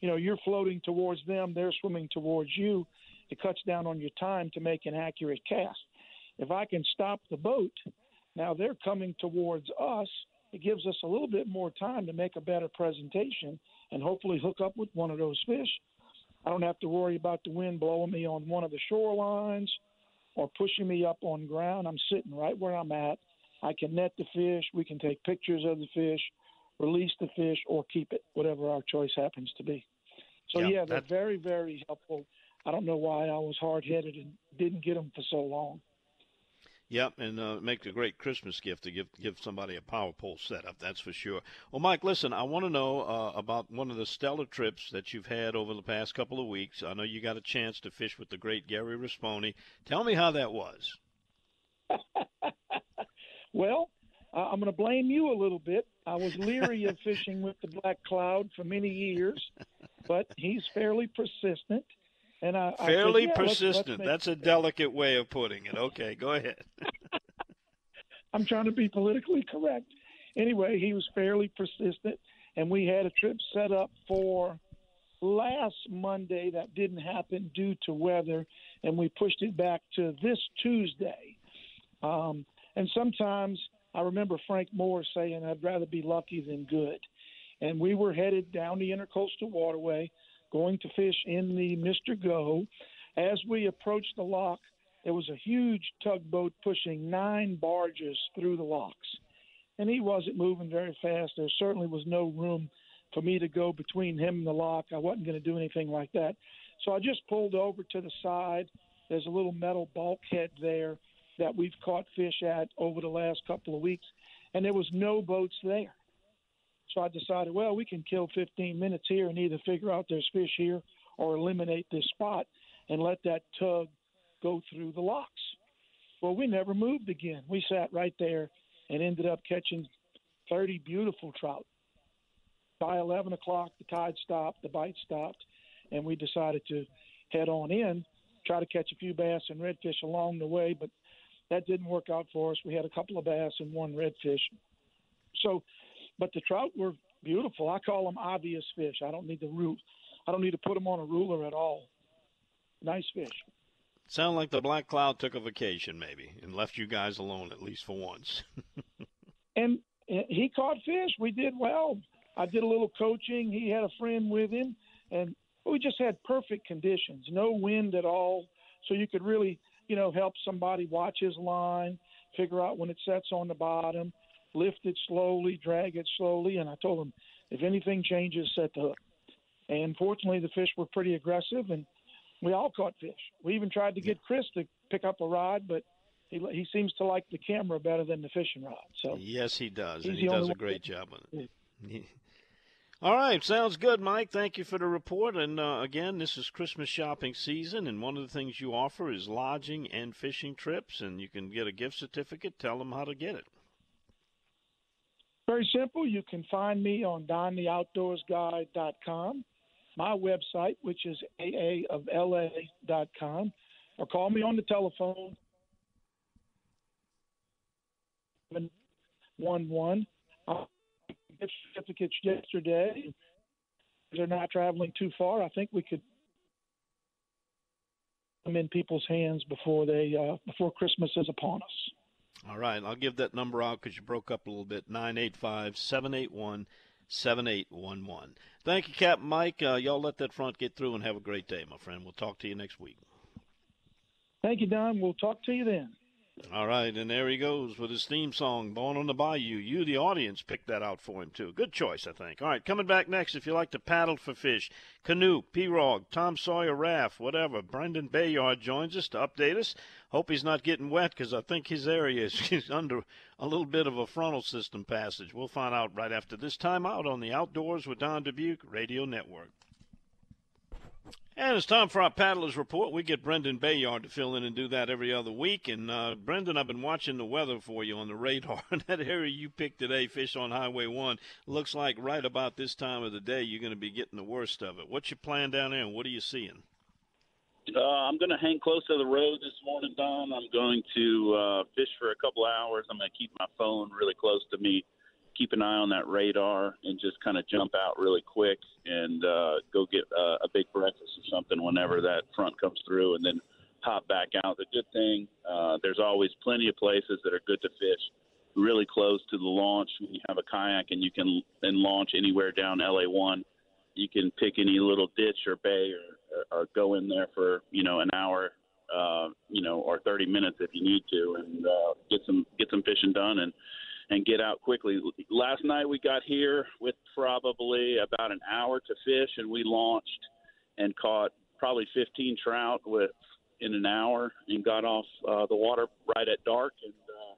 You know, you're floating towards them; they're swimming towards you, it cuts down on your time to make an accurate cast. If I can stop the boat, now they're coming towards us. It gives us a little bit more time to make a better presentation and hopefully hook up with one of those fish. I don't have to worry about the wind blowing me on one of the shorelines or pushing me up on ground. I'm sitting right where I'm at. I can net the fish. We can take pictures of the fish, release the fish, or keep it, whatever our choice happens to be. So, yeah, yeah they're very, very helpful. I don't know why I was hard headed and didn't get them for so long. Yep, and uh, make a great Christmas gift to give give somebody a power pole setup. That's for sure. Well, Mike, listen, I want to know uh, about one of the stellar trips that you've had over the past couple of weeks. I know you got a chance to fish with the great Gary Risponi. Tell me how that was. well, uh, I'm going to blame you a little bit. I was leery of fishing with the Black Cloud for many years, but he's fairly persistent and I, fairly I said, yeah, persistent. Let's, let's. That's a delicate way of putting it. Okay, go ahead. I'm trying to be politically correct. Anyway, he was fairly persistent, and we had a trip set up for last Monday that didn't happen due to weather, and we pushed it back to this Tuesday. Um, and sometimes I remember Frank Moore saying, I'd rather be lucky than good. And we were headed down the intercoastal waterway going to fish in the Mr. Go. As we approached the lock, there was a huge tugboat pushing nine barges through the locks. And he wasn't moving very fast. There certainly was no room for me to go between him and the lock. I wasn't going to do anything like that. So I just pulled over to the side. There's a little metal bulkhead there that we've caught fish at over the last couple of weeks, and there was no boats there. So I decided, well, we can kill 15 minutes here and either figure out there's fish here or eliminate this spot and let that tug go through the locks. Well, we never moved again. We sat right there and ended up catching 30 beautiful trout. By 11 o'clock, the tide stopped, the bite stopped, and we decided to head on in, try to catch a few bass and redfish along the way, but that didn't work out for us. We had a couple of bass and one redfish. So, but the trout were beautiful. I call them obvious fish. I don't need to root. I don't need to put them on a ruler at all. Nice fish. Sound like the black cloud took a vacation, maybe, and left you guys alone at least for once. and he caught fish. We did well. I did a little coaching. He had a friend with him, and we just had perfect conditions. No wind at all, so you could really, you know, help somebody watch his line, figure out when it sets on the bottom, lift it slowly, drag it slowly. And I told him, if anything changes, set the hook. And fortunately, the fish were pretty aggressive, and we all caught fish. We even tried to get Chris to pick up a rod, but he he seems to like the camera better than the fishing rod. So yes, he does, and he does a great job on it. All right, sounds good, Mike. Thank you for the report. And uh, again, this is Christmas shopping season, and one of the things you offer is lodging and fishing trips, and you can get a gift certificate. Tell them how to get it. Very simple. You can find me on dontheoutdoorsguy.com, my website, which is aaofla.com, or call me on the telephone. One one. Gift certificates yesterday. They're not traveling too far. I think we could them in people's hands before they uh, before Christmas is upon us. All right, I'll give that number out because you broke up a little bit. 985 781 7811. Thank you, Captain Mike. Uh, y'all let that front get through and have a great day, my friend. We'll talk to you next week. Thank you, Don. We'll talk to you then. All right, and there he goes with his theme song, Born on the Bayou. You, the audience, picked that out for him, too. Good choice, I think. All right, coming back next, if you like to paddle for fish, canoe, pirogue, Tom Sawyer raft, whatever, Brendan Bayard joins us to update us. Hope he's not getting wet because I think his area is under a little bit of a frontal system passage. We'll find out right after this time out on the Outdoors with Don Dubuc Radio Network. And it's time for our paddlers report. We get Brendan Bayard to fill in and do that every other week. And uh, Brendan, I've been watching the weather for you on the radar. that area you picked today, Fish on Highway One, looks like right about this time of the day you're going to be getting the worst of it. What's your plan down there, and what are you seeing? Uh, I'm going to hang close to the road this morning, Don. I'm going to uh, fish for a couple hours. I'm going to keep my phone really close to me keep an eye on that radar and just kind of jump out really quick and uh, go get uh, a big breakfast or something whenever that front comes through, and then hop back out. The good thing, uh, there's always plenty of places that are good to fish really close to the launch. When you have a kayak and you can then launch anywhere down LA1, you can pick any little ditch or bay or, or go in there for you know an hour, uh, you know, or 30 minutes if you need to, and uh, get some get some fishing done and and get out quickly. Last night we got here with probably about an hour to fish, and we launched and caught probably 15 trout with in an hour and got off uh, the water right at dark. And uh,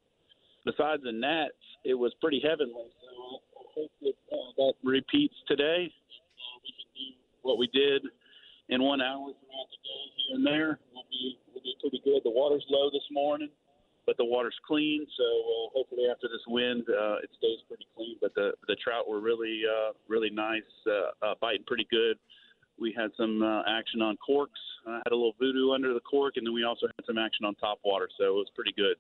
besides the nets, it was pretty heavenly. So I hope that uh, that repeats today. Uh, we can do what we did in one hour throughout the day here and there. We'll be we'll be pretty good. The water's low this morning but the water's clean. So uh, hopefully after this wind, uh, it stays pretty clean. But the the trout were really uh, really nice, uh, uh, biting pretty good. We had some uh, action on corks. I had a little voodoo under the cork, and then we also had some action on top water. So it was pretty good.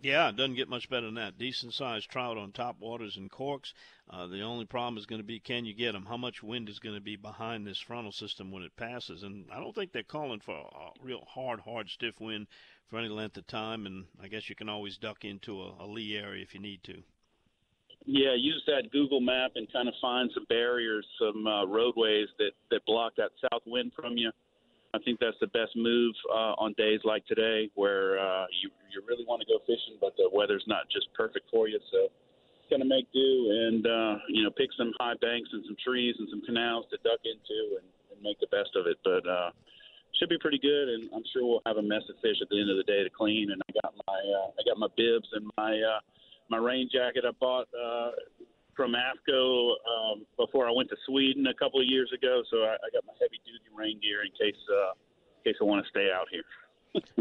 Yeah, it doesn't get much better than that. Decent sized trout on top waters and corks. Uh, the only problem is going to be can you get them? How much wind is going to be behind this frontal system when it passes? And I don't think they're calling for a real hard, hard, stiff wind for any length of time, and I guess you can always duck into a, a lee area if you need to. Yeah, use that Google map and kind of find some barriers, some uh, roadways that that block that south wind from you. I think that's the best move uh, on days like today, where uh, you you really want to go fishing, but the weather's not just perfect for you. So, kind of make do and uh, you know pick some high banks and some trees and some canals to duck into and, and make the best of it. But uh, should be pretty good, and I'm sure we'll have a mess of fish at the end of the day to clean. And I got my uh, I got my bibs and my uh, my rain jacket I bought uh, from AFTCO um, before I went to Sweden a couple of years ago, so I, I got my heavy duty rain gear in case uh, in case I want to stay out here.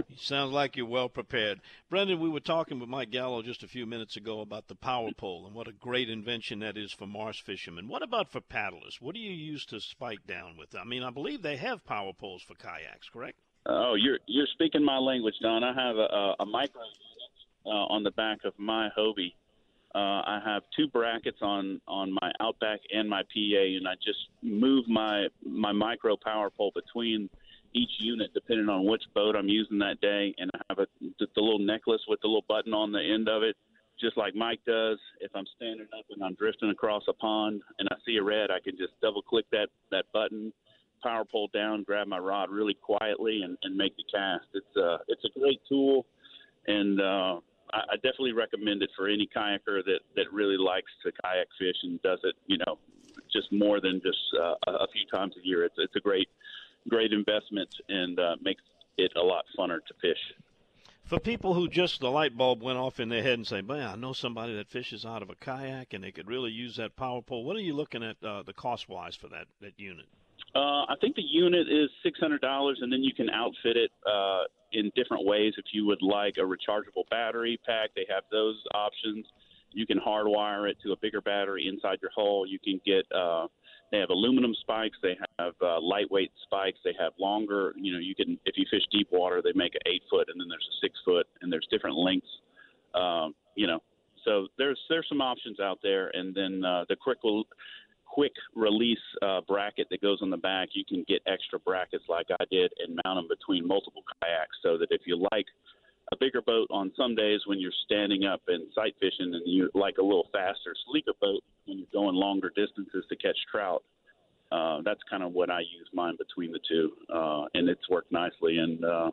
Sounds like you're well prepared. Brendan, we were talking with Mike Gallo just a few minutes ago about the power pole and what a great invention that is for marsh fishermen. What about for paddlers? What do you use to spike down with? I mean, I believe they have power poles for kayaks, correct? Oh, you're you're speaking my language, Don. I have a, a micro uh, on the back of my Hobie. Uh, I have two brackets on on my Outback and my PA, and I just move my my micro power pole between each unit depending on which boat I'm using that day. And I have a, the little necklace with the little button on the end of it, just like Mike does. If I'm standing up and I'm drifting across a pond and I see a red, I can just double click that, that button, power pole down, grab my rod really quietly and, and make the cast. It's a, uh, it's a great tool. And, uh, I, I definitely recommend it for any kayaker that, that really likes to kayak fish and does it, you know, just more than just uh, a few times a year. It's, it's a great, great investment and uh, makes it a lot funner to fish. For people who just the light bulb went off in their head and say, "Man, I know somebody that fishes out of a kayak and they could really use that power pole." What are you looking at uh, the cost wise for that that unit? Uh, I think the unit is six hundred dollars, and then you can outfit it uh, in different ways. If you would like a rechargeable battery pack, they have those options. You can hardwire it to a bigger battery inside your hull. You can get uh, they have aluminum spikes. They have uh, lightweight spikes. They have longer. You know, you can if you fish deep water, they make an eight foot, and then there's a six foot, and there's different lengths. Um, you know, so there's there's some options out there, and then uh, the quick quick release uh, bracket that goes on the back. You can get extra brackets like I did and mount them between multiple kayaks, so that if you like a bigger boat on some days when you're standing up and sight fishing, and you like a little faster, sleeker boat when you're going longer distances to catch trout. Uh, that's kind of what I use mine between the two, uh, and it's worked nicely. And uh,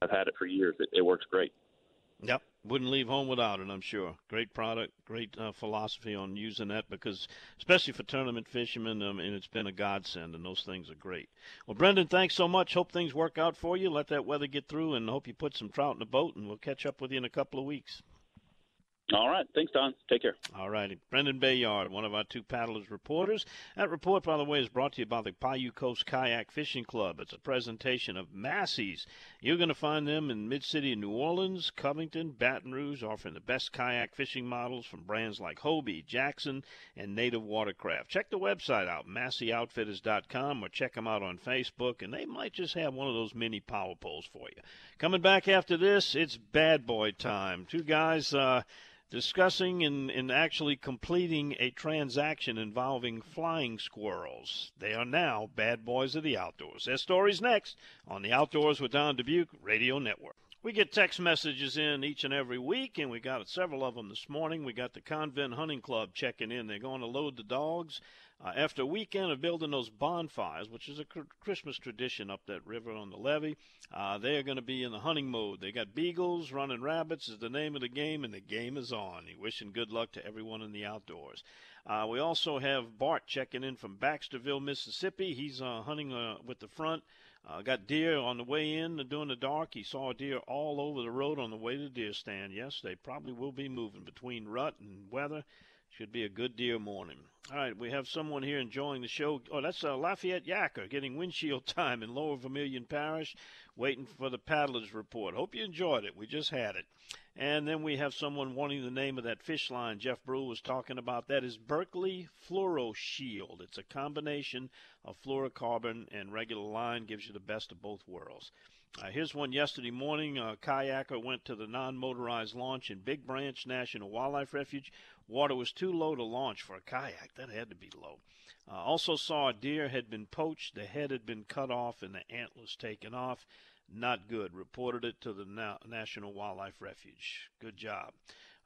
I've had it for years. It, it works great. Yep, wouldn't leave home without it. I'm sure. Great product, great uh, philosophy on using that because, especially for tournament fishermen, um, and it's been a godsend. And those things are great. Well, Brendan, thanks so much. Hope things work out for you. Let that weather get through, and hope you put some trout in the boat. And we'll catch up with you in a couple of weeks. All right. Thanks, Don. Take care. All righty. Brendan Bayard, one of our two paddlers reporters. That report, by the way, is brought to you by the Bayou Coast Kayak Fishing Club. It's a presentation of Massey's. You're going to find them in Mid-City New Orleans, Covington, Baton Rouge, offering the best kayak fishing models from brands like Hobie, Jackson, and Native Watercraft. Check the website out, MasseyOutfitters.com, or check them out on Facebook, and they might just have one of those mini power poles for you. Coming back after this, it's bad boy time. Two guys... Uh, discussing and, and actually completing a transaction involving flying squirrels. They are now bad boys of the outdoors. Their story's next on the Outdoors with Don Dubuc Radio Network. We get text messages in each and every week, and we got several of them this morning. We got the Convent Hunting Club checking in. They're going to load the dogs. Uh, after a weekend of building those bonfires, which is a cr- Christmas tradition up that river on the levee, uh, they are going to be in the hunting mode. They got beagles, running rabbits is the name of the game, and the game is on. He wishing good luck to everyone in the outdoors. Uh, we also have Bart checking in from Baxterville, Mississippi. He's uh, hunting uh, with the front. Uh, got deer on the way in during the dark. He saw a deer all over the road on the way to the deer stand. Yes, they probably will be moving between rut and weather. Should be a good deer morning. All right, we have someone here enjoying the show. Oh, that's uh, Lafayette Yacker getting windshield time in Lower Vermilion Parish, waiting for the paddlers report. Hope you enjoyed it. We just had it. And then we have someone wanting the name of that fish line Jeff Brule was talking about. That is Berkeley Fluoro Shield. It's a combination of fluorocarbon and regular line, gives you the best of both worlds. Uh, here's one yesterday morning. A kayaker went to the non motorized launch in Big Branch National Wildlife Refuge. Water was too low to launch for a kayak. That had to be low. Uh, also saw a deer had been poached. The head had been cut off and the antlers taken off. Not good. Reported it to the Na- National Wildlife Refuge. Good job.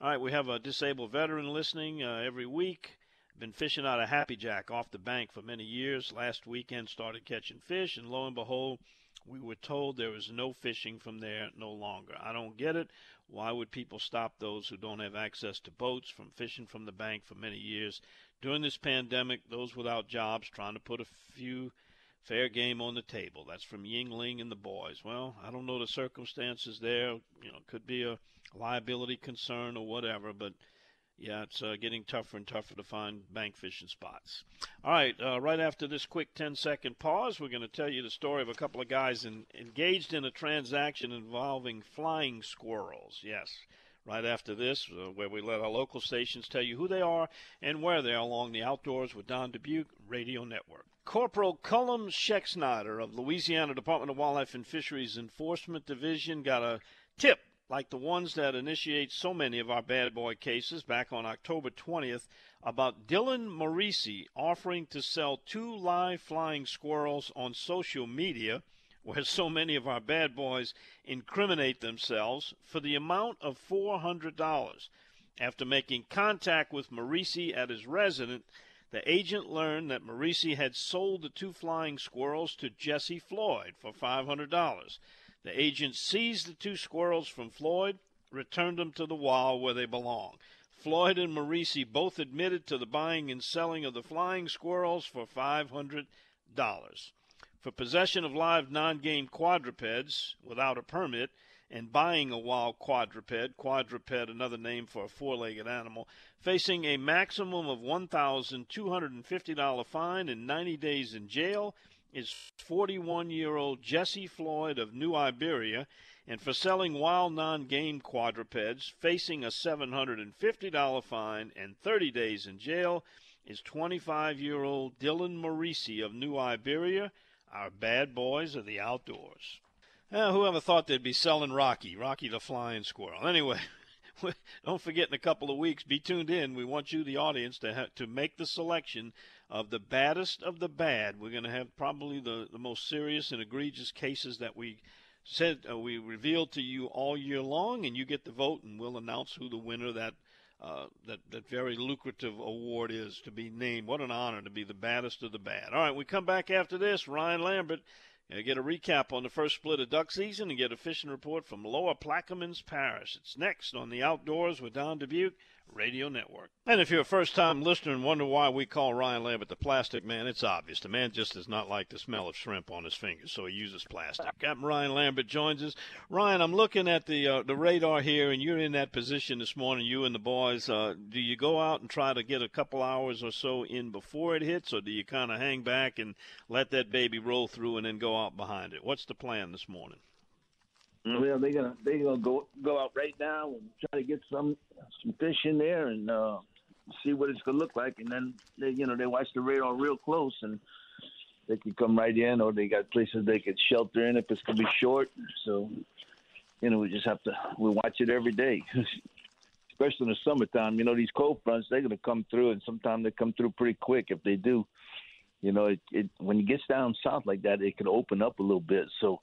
All right, we have a disabled veteran listening uh, every week. Been fishing out of Happy Jack off the bank for many years. Last weekend started catching fish, and lo and behold, we were told there was no fishing from there no longer. I don't get it. Why would people stop those who don't have access to boats from fishing from the bank for many years? During this pandemic, those without jobs trying to put a few fair game on the table. That's from Yingling and the boys. Well, I don't know the circumstances there. You know, could be a liability concern or whatever, but yeah, it's uh, getting tougher and tougher to find bank fishing spots. All right, uh, right after this quick 10 second pause, we're going to tell you the story of a couple of guys in, engaged in a transaction involving flying squirrels. Yes, right after this, uh, where we let our local stations tell you who they are and where they are along the Outdoors with Don Dubuc Radio Network. Corporal Cullum Schexnayder of Louisiana Department of Wildlife and Fisheries Enforcement Division got a tip like the ones that initiate so many of our bad boy cases back on October 20th about Dylan Morisi offering to sell two live flying squirrels on social media where so many of our bad boys incriminate themselves for the amount of $400. After making contact with Morisi at his residence, the agent learned that Morisi had sold the two flying squirrels to Jesse Floyd for $500. The agent seized the two squirrels from Floyd, returned them to the wild where they belong. Floyd and Morisi both admitted to the buying and selling of the flying squirrels for $500. For possession of live non game quadrupeds without a permit and buying a wild quadruped, quadruped, another name for a four legged animal, facing a maximum of $1,250 fine and 90 days in jail is 41 year old Jesse Floyd of New Iberia, and for selling wild non game quadrupeds, facing a $750 fine and 30 days in jail, is 25 year old Dylan Morisi of New Iberia, our bad boys of the outdoors. Uh, whoever thought they'd be selling Rocky, Rocky the Flying Squirrel? Anyway. don't forget in a couple of weeks, be tuned in. We want you, the audience, to ha- to make the selection of the baddest of the bad. We're going to have probably the, the most serious and egregious cases that we said uh, we revealed to you all year long, and you get the vote, and we'll announce who the winner that uh, that that very lucrative award is to be named. What an honor to be the baddest of the bad. All right, we come back after this. Ryan Lambert get a recap on the first split of duck season and get a fishing report from Lower Plaquemines Parish. It's next on the Outdoors with Don Dubuc Radio Network. And if you're a first time listener and wonder why we call Ryan Lambert the plastic man, it's obvious. The man just does not like the smell of shrimp on his fingers, so he uses plastic. Captain Ryan Lambert joins us. Ryan, I'm looking at the uh, the radar here, and you're in that position this morning, you and the boys. Uh, do you go out and try to get a couple hours or so in before it hits, or do you kind of hang back and let that baby roll through and then go out behind it? What's the plan this morning? Well, they're gonna they're gonna go go out right now and try to get some some fish in there and uh, see what it's gonna look like, and then they you know they watch the radar real close and they can come right in, or they got places they could shelter in if it's gonna be short. So you know we just have to we watch it every day. Especially in the summertime, you know these cold fronts they're gonna come through, and sometimes they come through pretty quick. If they do, you know, it, it when it gets down south like that, it can open up a little bit. So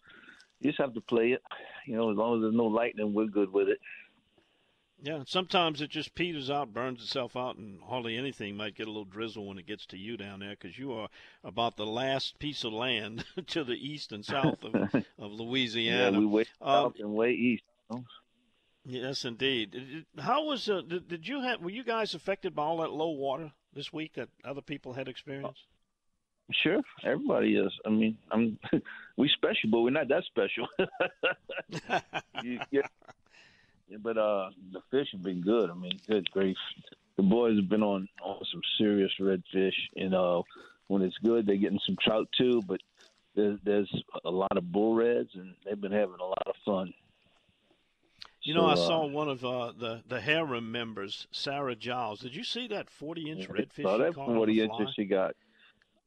you just have to play it. You know, as long as there's no lightning, we're good with it. Yeah, sometimes it just peters out, burns itself out, and hardly anything might get a little drizzle when it gets to you down there because you are about the last piece of land to the east and south of, of Louisiana. Yeah, we way um, south and way east. Yes, indeed. How was uh, did, did you have? Were you guys affected by all that low water this week that other people had experienced? Sure, everybody is. I mean, I'm we special, but we're not that special. you, yeah. yeah, but uh, the fish have been good. I mean, good grief, the boys have been on on some serious redfish, and uh, when it's good, they're getting some trout too. But there's there's a lot of bull reds, and they've been having a lot of fun. You know, so, I saw uh, one of uh, the the harem members, Sarah Giles. Did you see that forty inch redfish? Saw that forty inches she got.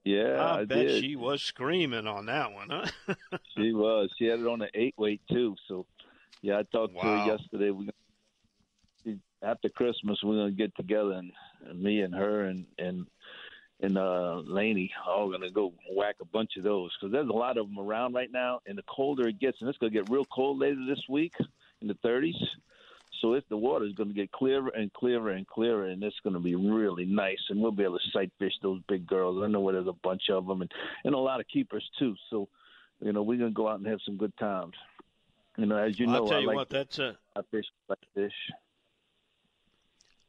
Yeah, I, I bet did. she was screaming on that one, huh? she was. She had it on the eight weight too. So, yeah, I talked wow. to her yesterday. We after Christmas we're gonna get together and, and me and her and and and uh Laney all gonna go whack a bunch of those because there's a lot of them around right now. And the colder it gets, and it's gonna get real cold later this week in the 30s. So if the water is going to get clearer and clearer and clearer, and it's going to be really nice, and we'll be able to sight fish those big girls. I know where there's a bunch of them, and and a lot of keepers too. So, you know, we're going to go out and have some good times. You know, as you well, know, I'll tell I you like what, that's a I fish like fish.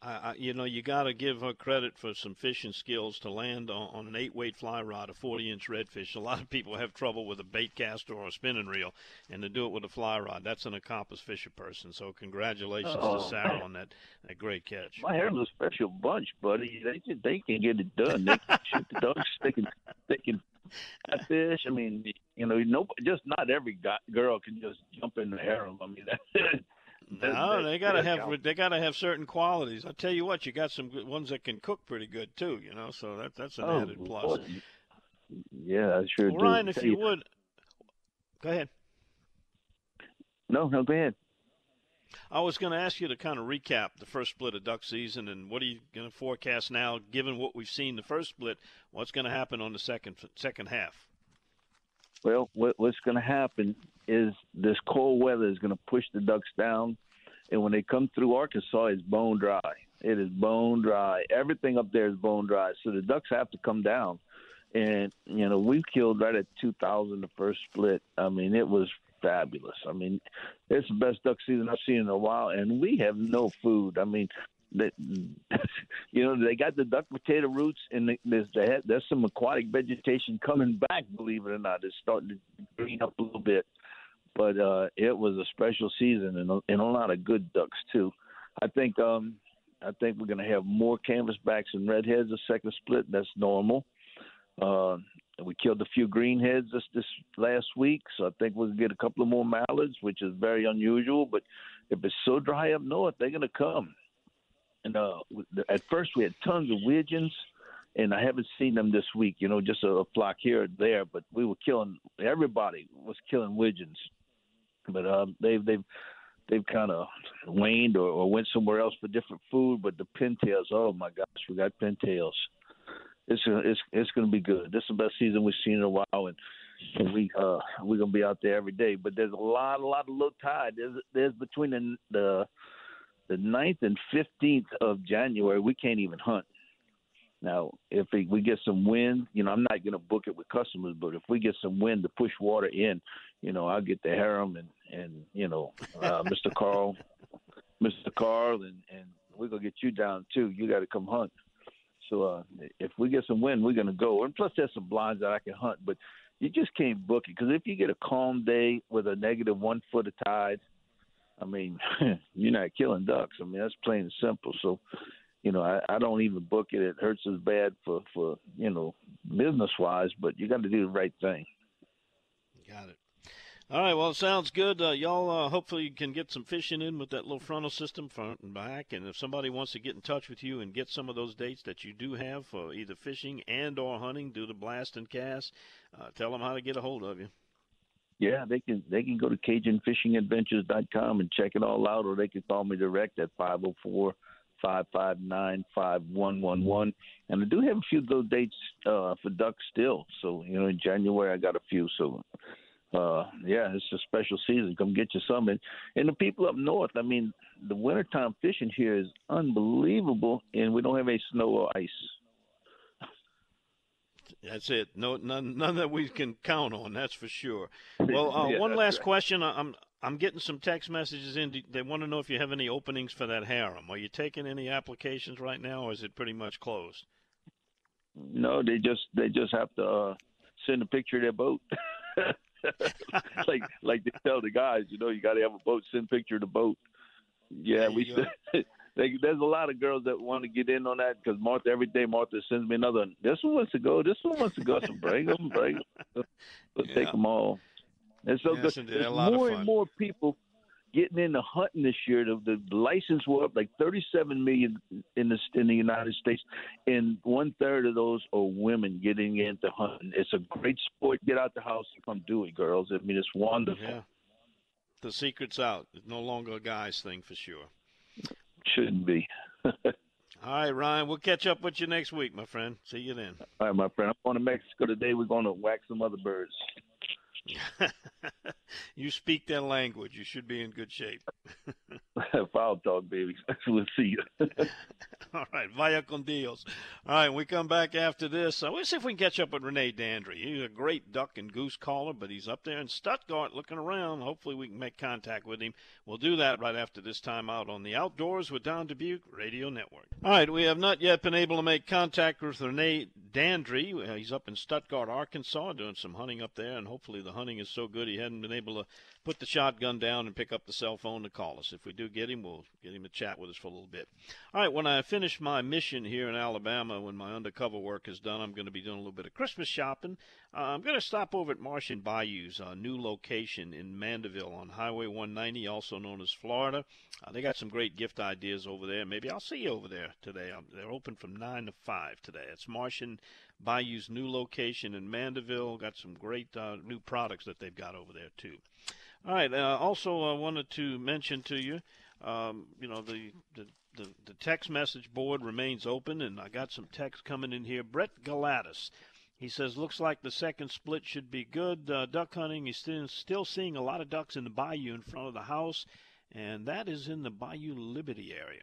I, you know, you got to give her credit for some fishing skills to land on, on an eight-weight fly rod, a 40-inch redfish. A lot of people have trouble with a bait caster or a spinning reel, and to do it with a fly rod, that's an accomplished fisher person. So congratulations oh, to Sarah on that, that great catch. My hair's a special bunch, buddy. They can, they can get it done. They can shoot the ducks. They can they can fish. I mean, you know, no, just not every guy, girl can just jump in the harem. I mean, that, no, they gotta have they gotta have certain qualities. I tell you what, you got some good ones that can cook pretty good too. You know, so that that's an oh, added plus. Boy. Yeah, I sure well, do. Ryan, if you, you would, go ahead. No, no, go ahead. I was going to ask you to kind of recap the first split of duck season and what are you going to forecast now, given what we've seen the first split? What's going to happen on the second second half? Well, what, what's going to happen is this cold weather is going to push the ducks down, and when they come through Arkansas, it's bone dry. It is bone dry. Everything up there is bone dry, so the ducks have to come down. And you know, we killed right at 2,000 the first split. I mean, it was fabulous. I mean, it's the best duck season I've seen in a while, and we have no food. I mean, that you know they got the duck potato roots and there's there's some aquatic vegetation coming back believe it or not it's starting to green up a little bit but uh it was a special season and, and a lot of good ducks too i think um i think we're going to have more canvasbacks and redheads a second split that's normal uh we killed a few greenheads this this last week so i think we'll get a couple of more mallards which is very unusual but if it's so dry up north they're going to come and uh, at first we had tons of widgeons, and I haven't seen them this week. You know, just a, a flock here or there, but we were killing. Everybody was killing widgeons, but um, they've they've they've kind of waned or, or went somewhere else for different food. But the pintails, oh my gosh, we got pintails. It's it's it's going to be good. This is the best season we've seen in a while, and, we uh we're going to be out there every day. But there's a lot a lot of low tide. There's there's between the the the 9th and 15th of January, we can't even hunt. Now, if we get some wind, you know, I'm not going to book it with customers, but if we get some wind to push water in, you know, I'll get the harem and, and you know, uh, Mr. Carl, Mr. Carl, and, and we're to get you down too. You got to come hunt. So uh, if we get some wind, we're to go. And plus, there's some blinds that I can hunt, but you just can't book it because if you get a calm day with a negative one foot of tide, I mean, you're not killing ducks. I mean, that's plain and simple. So, you know, I, I don't even book it. It hurts as bad for for you know business wise, but you got to do the right thing. Got it. All right. Well, it sounds good. Uh, y'all, uh, hopefully, you can get some fishing in with that little frontal system front and back. And if somebody wants to get in touch with you and get some of those dates that you do have for either fishing and or hunting, do the blast and cast, uh, tell them how to get a hold of you. Yeah, they can they can go to CajunFishingAdventures.com and check it all out, or they can call me direct at five zero oh four five five nine five one one one. And I do have a few of those dates uh, for ducks still. So you know, in January I got a few. So uh, yeah, it's a special season. Come get you some. And, and the people up north, I mean, the wintertime fishing here is unbelievable, and we don't have any snow or ice. That's it. No, none, none that we can count on. That's for sure. Well, uh, yeah, one last right. question. I'm I'm getting some text messages in. They want to know if you have any openings for that harem. Are you taking any applications right now, or is it pretty much closed? No, they just they just have to uh, send a picture of their boat. like like they tell the guys, you know, you got to have a boat. Send a picture of the boat. Yeah, we. they, there's a lot of girls that want to get in on that because Martha every day Martha sends me another. This one wants to go. This one wants to go. So bring them, bring them. But yeah. take them all. And so yes, good. There's more and more people getting into hunting this year. The, the license were up like 37 million in the in the United States, and one third of those are women getting into hunting. It's a great sport. Get out the house and come do it, girls. I mean, it's wonderful. Yeah. The secret's out. It's no longer a guy's thing for sure shouldn't be. All right, Ryan. We'll catch up with you next week, my friend. See you then. All right, my friend. I'm going to Mexico today. We're going to whack some other birds. you speak that language. You should be in good shape. Foul talk, baby. we'll see you. All right, vaya con Dios. All right, we come back after this. Uh, we'll see if we can catch up with Rene Dandry. He's a great duck and goose caller, but he's up there in Stuttgart looking around. Hopefully, we can make contact with him. We'll do that right after this time out on the Outdoors with Don Dubuc Radio Network. All right, we have not yet been able to make contact with Rene Dandry. He's up in Stuttgart, Arkansas, doing some hunting up there, and hopefully the hunting is so good he hadn't been able to put the shotgun down and pick up the cell phone to call us. If we do get him, we'll get him to chat with us for a little bit. All right, when I finish my mission here in Alabama, when my undercover work is done, I'm going to be doing a little bit of Christmas shopping. Uh, I'm going to stop over at Martian Bayou's uh, new location in Mandeville on Highway 190, also known as Florida. Uh, they got some great gift ideas over there. Maybe I'll see you over there today. Um, they're open from 9 to 5 today. It's Martian Bayou's new location in Mandeville. Got some great uh, new products that they've got over there, too. All right. Uh, also, I wanted to mention to you, um, you know, the, the the, the text message board remains open, and I got some text coming in here. Brett Galatis, he says, looks like the second split should be good. Uh, duck hunting, he's still, still seeing a lot of ducks in the bayou in front of the house, and that is in the Bayou Liberty area.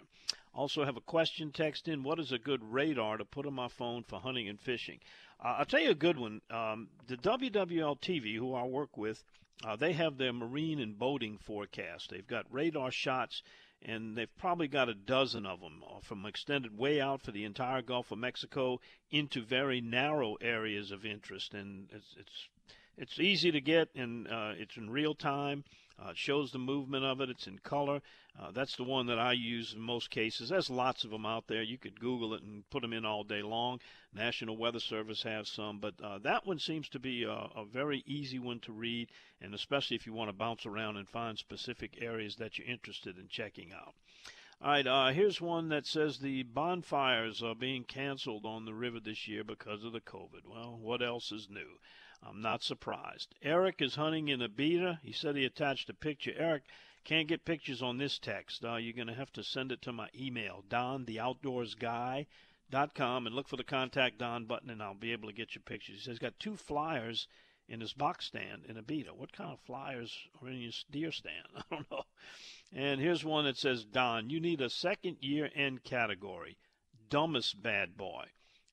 Also have a question text in. What is a good radar to put on my phone for hunting and fishing? Uh, I'll tell you a good one. Um, the WWL TV, who I work with, uh, they have their marine and boating forecast. They've got radar shots, and they've probably got a dozen of them uh, from extended way out for the entire Gulf of Mexico into very narrow areas of interest. And it's it's, it's easy to get, and uh, it's in real time. Uh, shows the movement of it. It's in color. Uh, that's the one that I use in most cases. There's lots of them out there. You could Google it and put them in all day long. National Weather Service has some, but uh, that one seems to be a, a, very easy one to read, and especially if you want to bounce around and find specific areas that you're interested in checking out. All right, uh, here's one that says the bonfires are being canceled on the river this year because of the COVID. Well, what else is new? I'm not surprised. Eric is hunting in Abita. He said he attached a picture. Eric, can't get pictures on this text. Uh, you're going to have to send it to my email, dontheoutdoorsguy.com, and look for the contact Don button, and I'll be able to get you pictures. He says he's got two flyers in his box stand in Abita. What kind of flyers are in your deer stand? I don't know. And here's one that says, Don, you need a second year end category. Dumbest bad boy.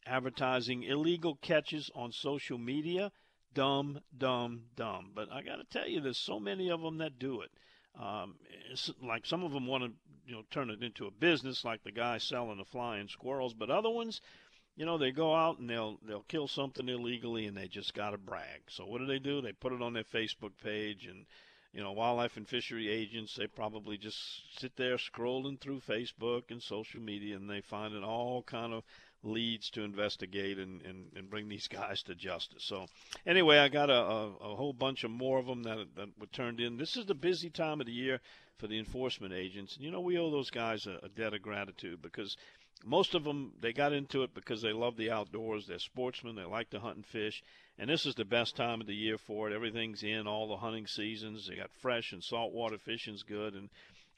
Advertising illegal catches on social media dumb, dumb, dumb. But I got to tell you, there's so many of them that do it. Um, like some of them want to, you know, turn it into a business, like the guy selling the flying squirrels. But other ones, you know, they go out and they'll they'll kill something illegally, and they just got to brag. So what do they do? They put it on their Facebook page, and you know, wildlife and fishery agents, they probably just sit there scrolling through Facebook and social media, and they find it all kind of leads to investigate and, and, and bring these guys to justice. So, anyway, I got a, a, a, whole bunch of more of them that, that were turned in. This is the busy time of the year for the enforcement agents. And, you know, we owe those guys a, a debt of gratitude because most of them, they got into it because they love the outdoors. They're sportsmen. They like to hunt and fish. And this is the best time of the year for it. Everything's in, all the hunting seasons. They got fresh and saltwater fishing's good. And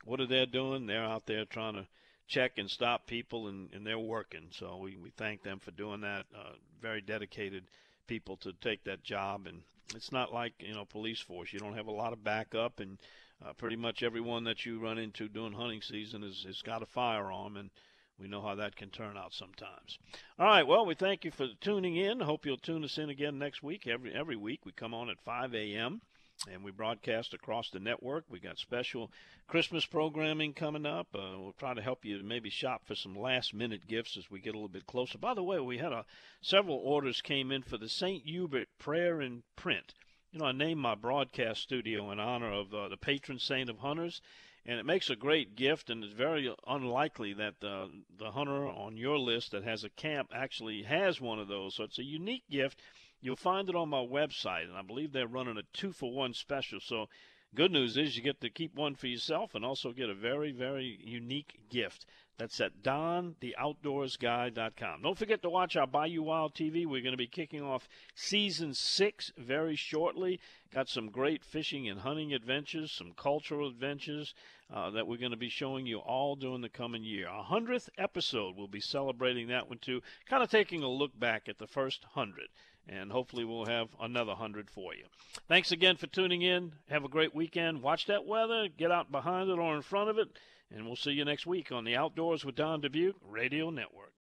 what are they doing? They're out there trying to – check and stop people, and, and they're working. So we, we thank them for doing that. Uh, very dedicated people to take that job, and it's not like you know police force. You don't have a lot of backup, and uh, pretty much everyone that you run into during hunting season has, has got a firearm, and we know how that can turn out sometimes. All right, well, we thank you for tuning in. Hope you'll tune us in again next week. Every every week we come on at 5 a.m and we broadcast across the network. We got special Christmas programming coming up. Uh, we'll try to help you maybe shop for some last minute gifts as we get a little bit closer. By the way, we had a several orders came in for the St. Hubert prayer in print. You know, I named my broadcast studio in honor of uh, the patron saint of hunters, and it makes a great gift. And it's very unlikely that the the hunter on your list that has a camp actually has one of those. So it's a unique gift You'll find it on my website, and I believe they're running a two for one special. So, good news is you get to keep one for yourself and also get a very, very unique gift. That's at dontheoutdoorsguy.com. Don't forget to watch our Bayou Wild TV. We're going to be kicking off season six very shortly. Got some great fishing and hunting adventures, some cultural adventures uh, that we're going to be showing you all during the coming year. Our hundredth episode, we'll be celebrating that one too. Kind of taking a look back at the first hundred and hopefully we'll have another 100 for you. Thanks again for tuning in. Have a great weekend. Watch that weather, get out behind it or in front of it, And we'll see you next week on the Outdoors with Don Dubuc Radio Network.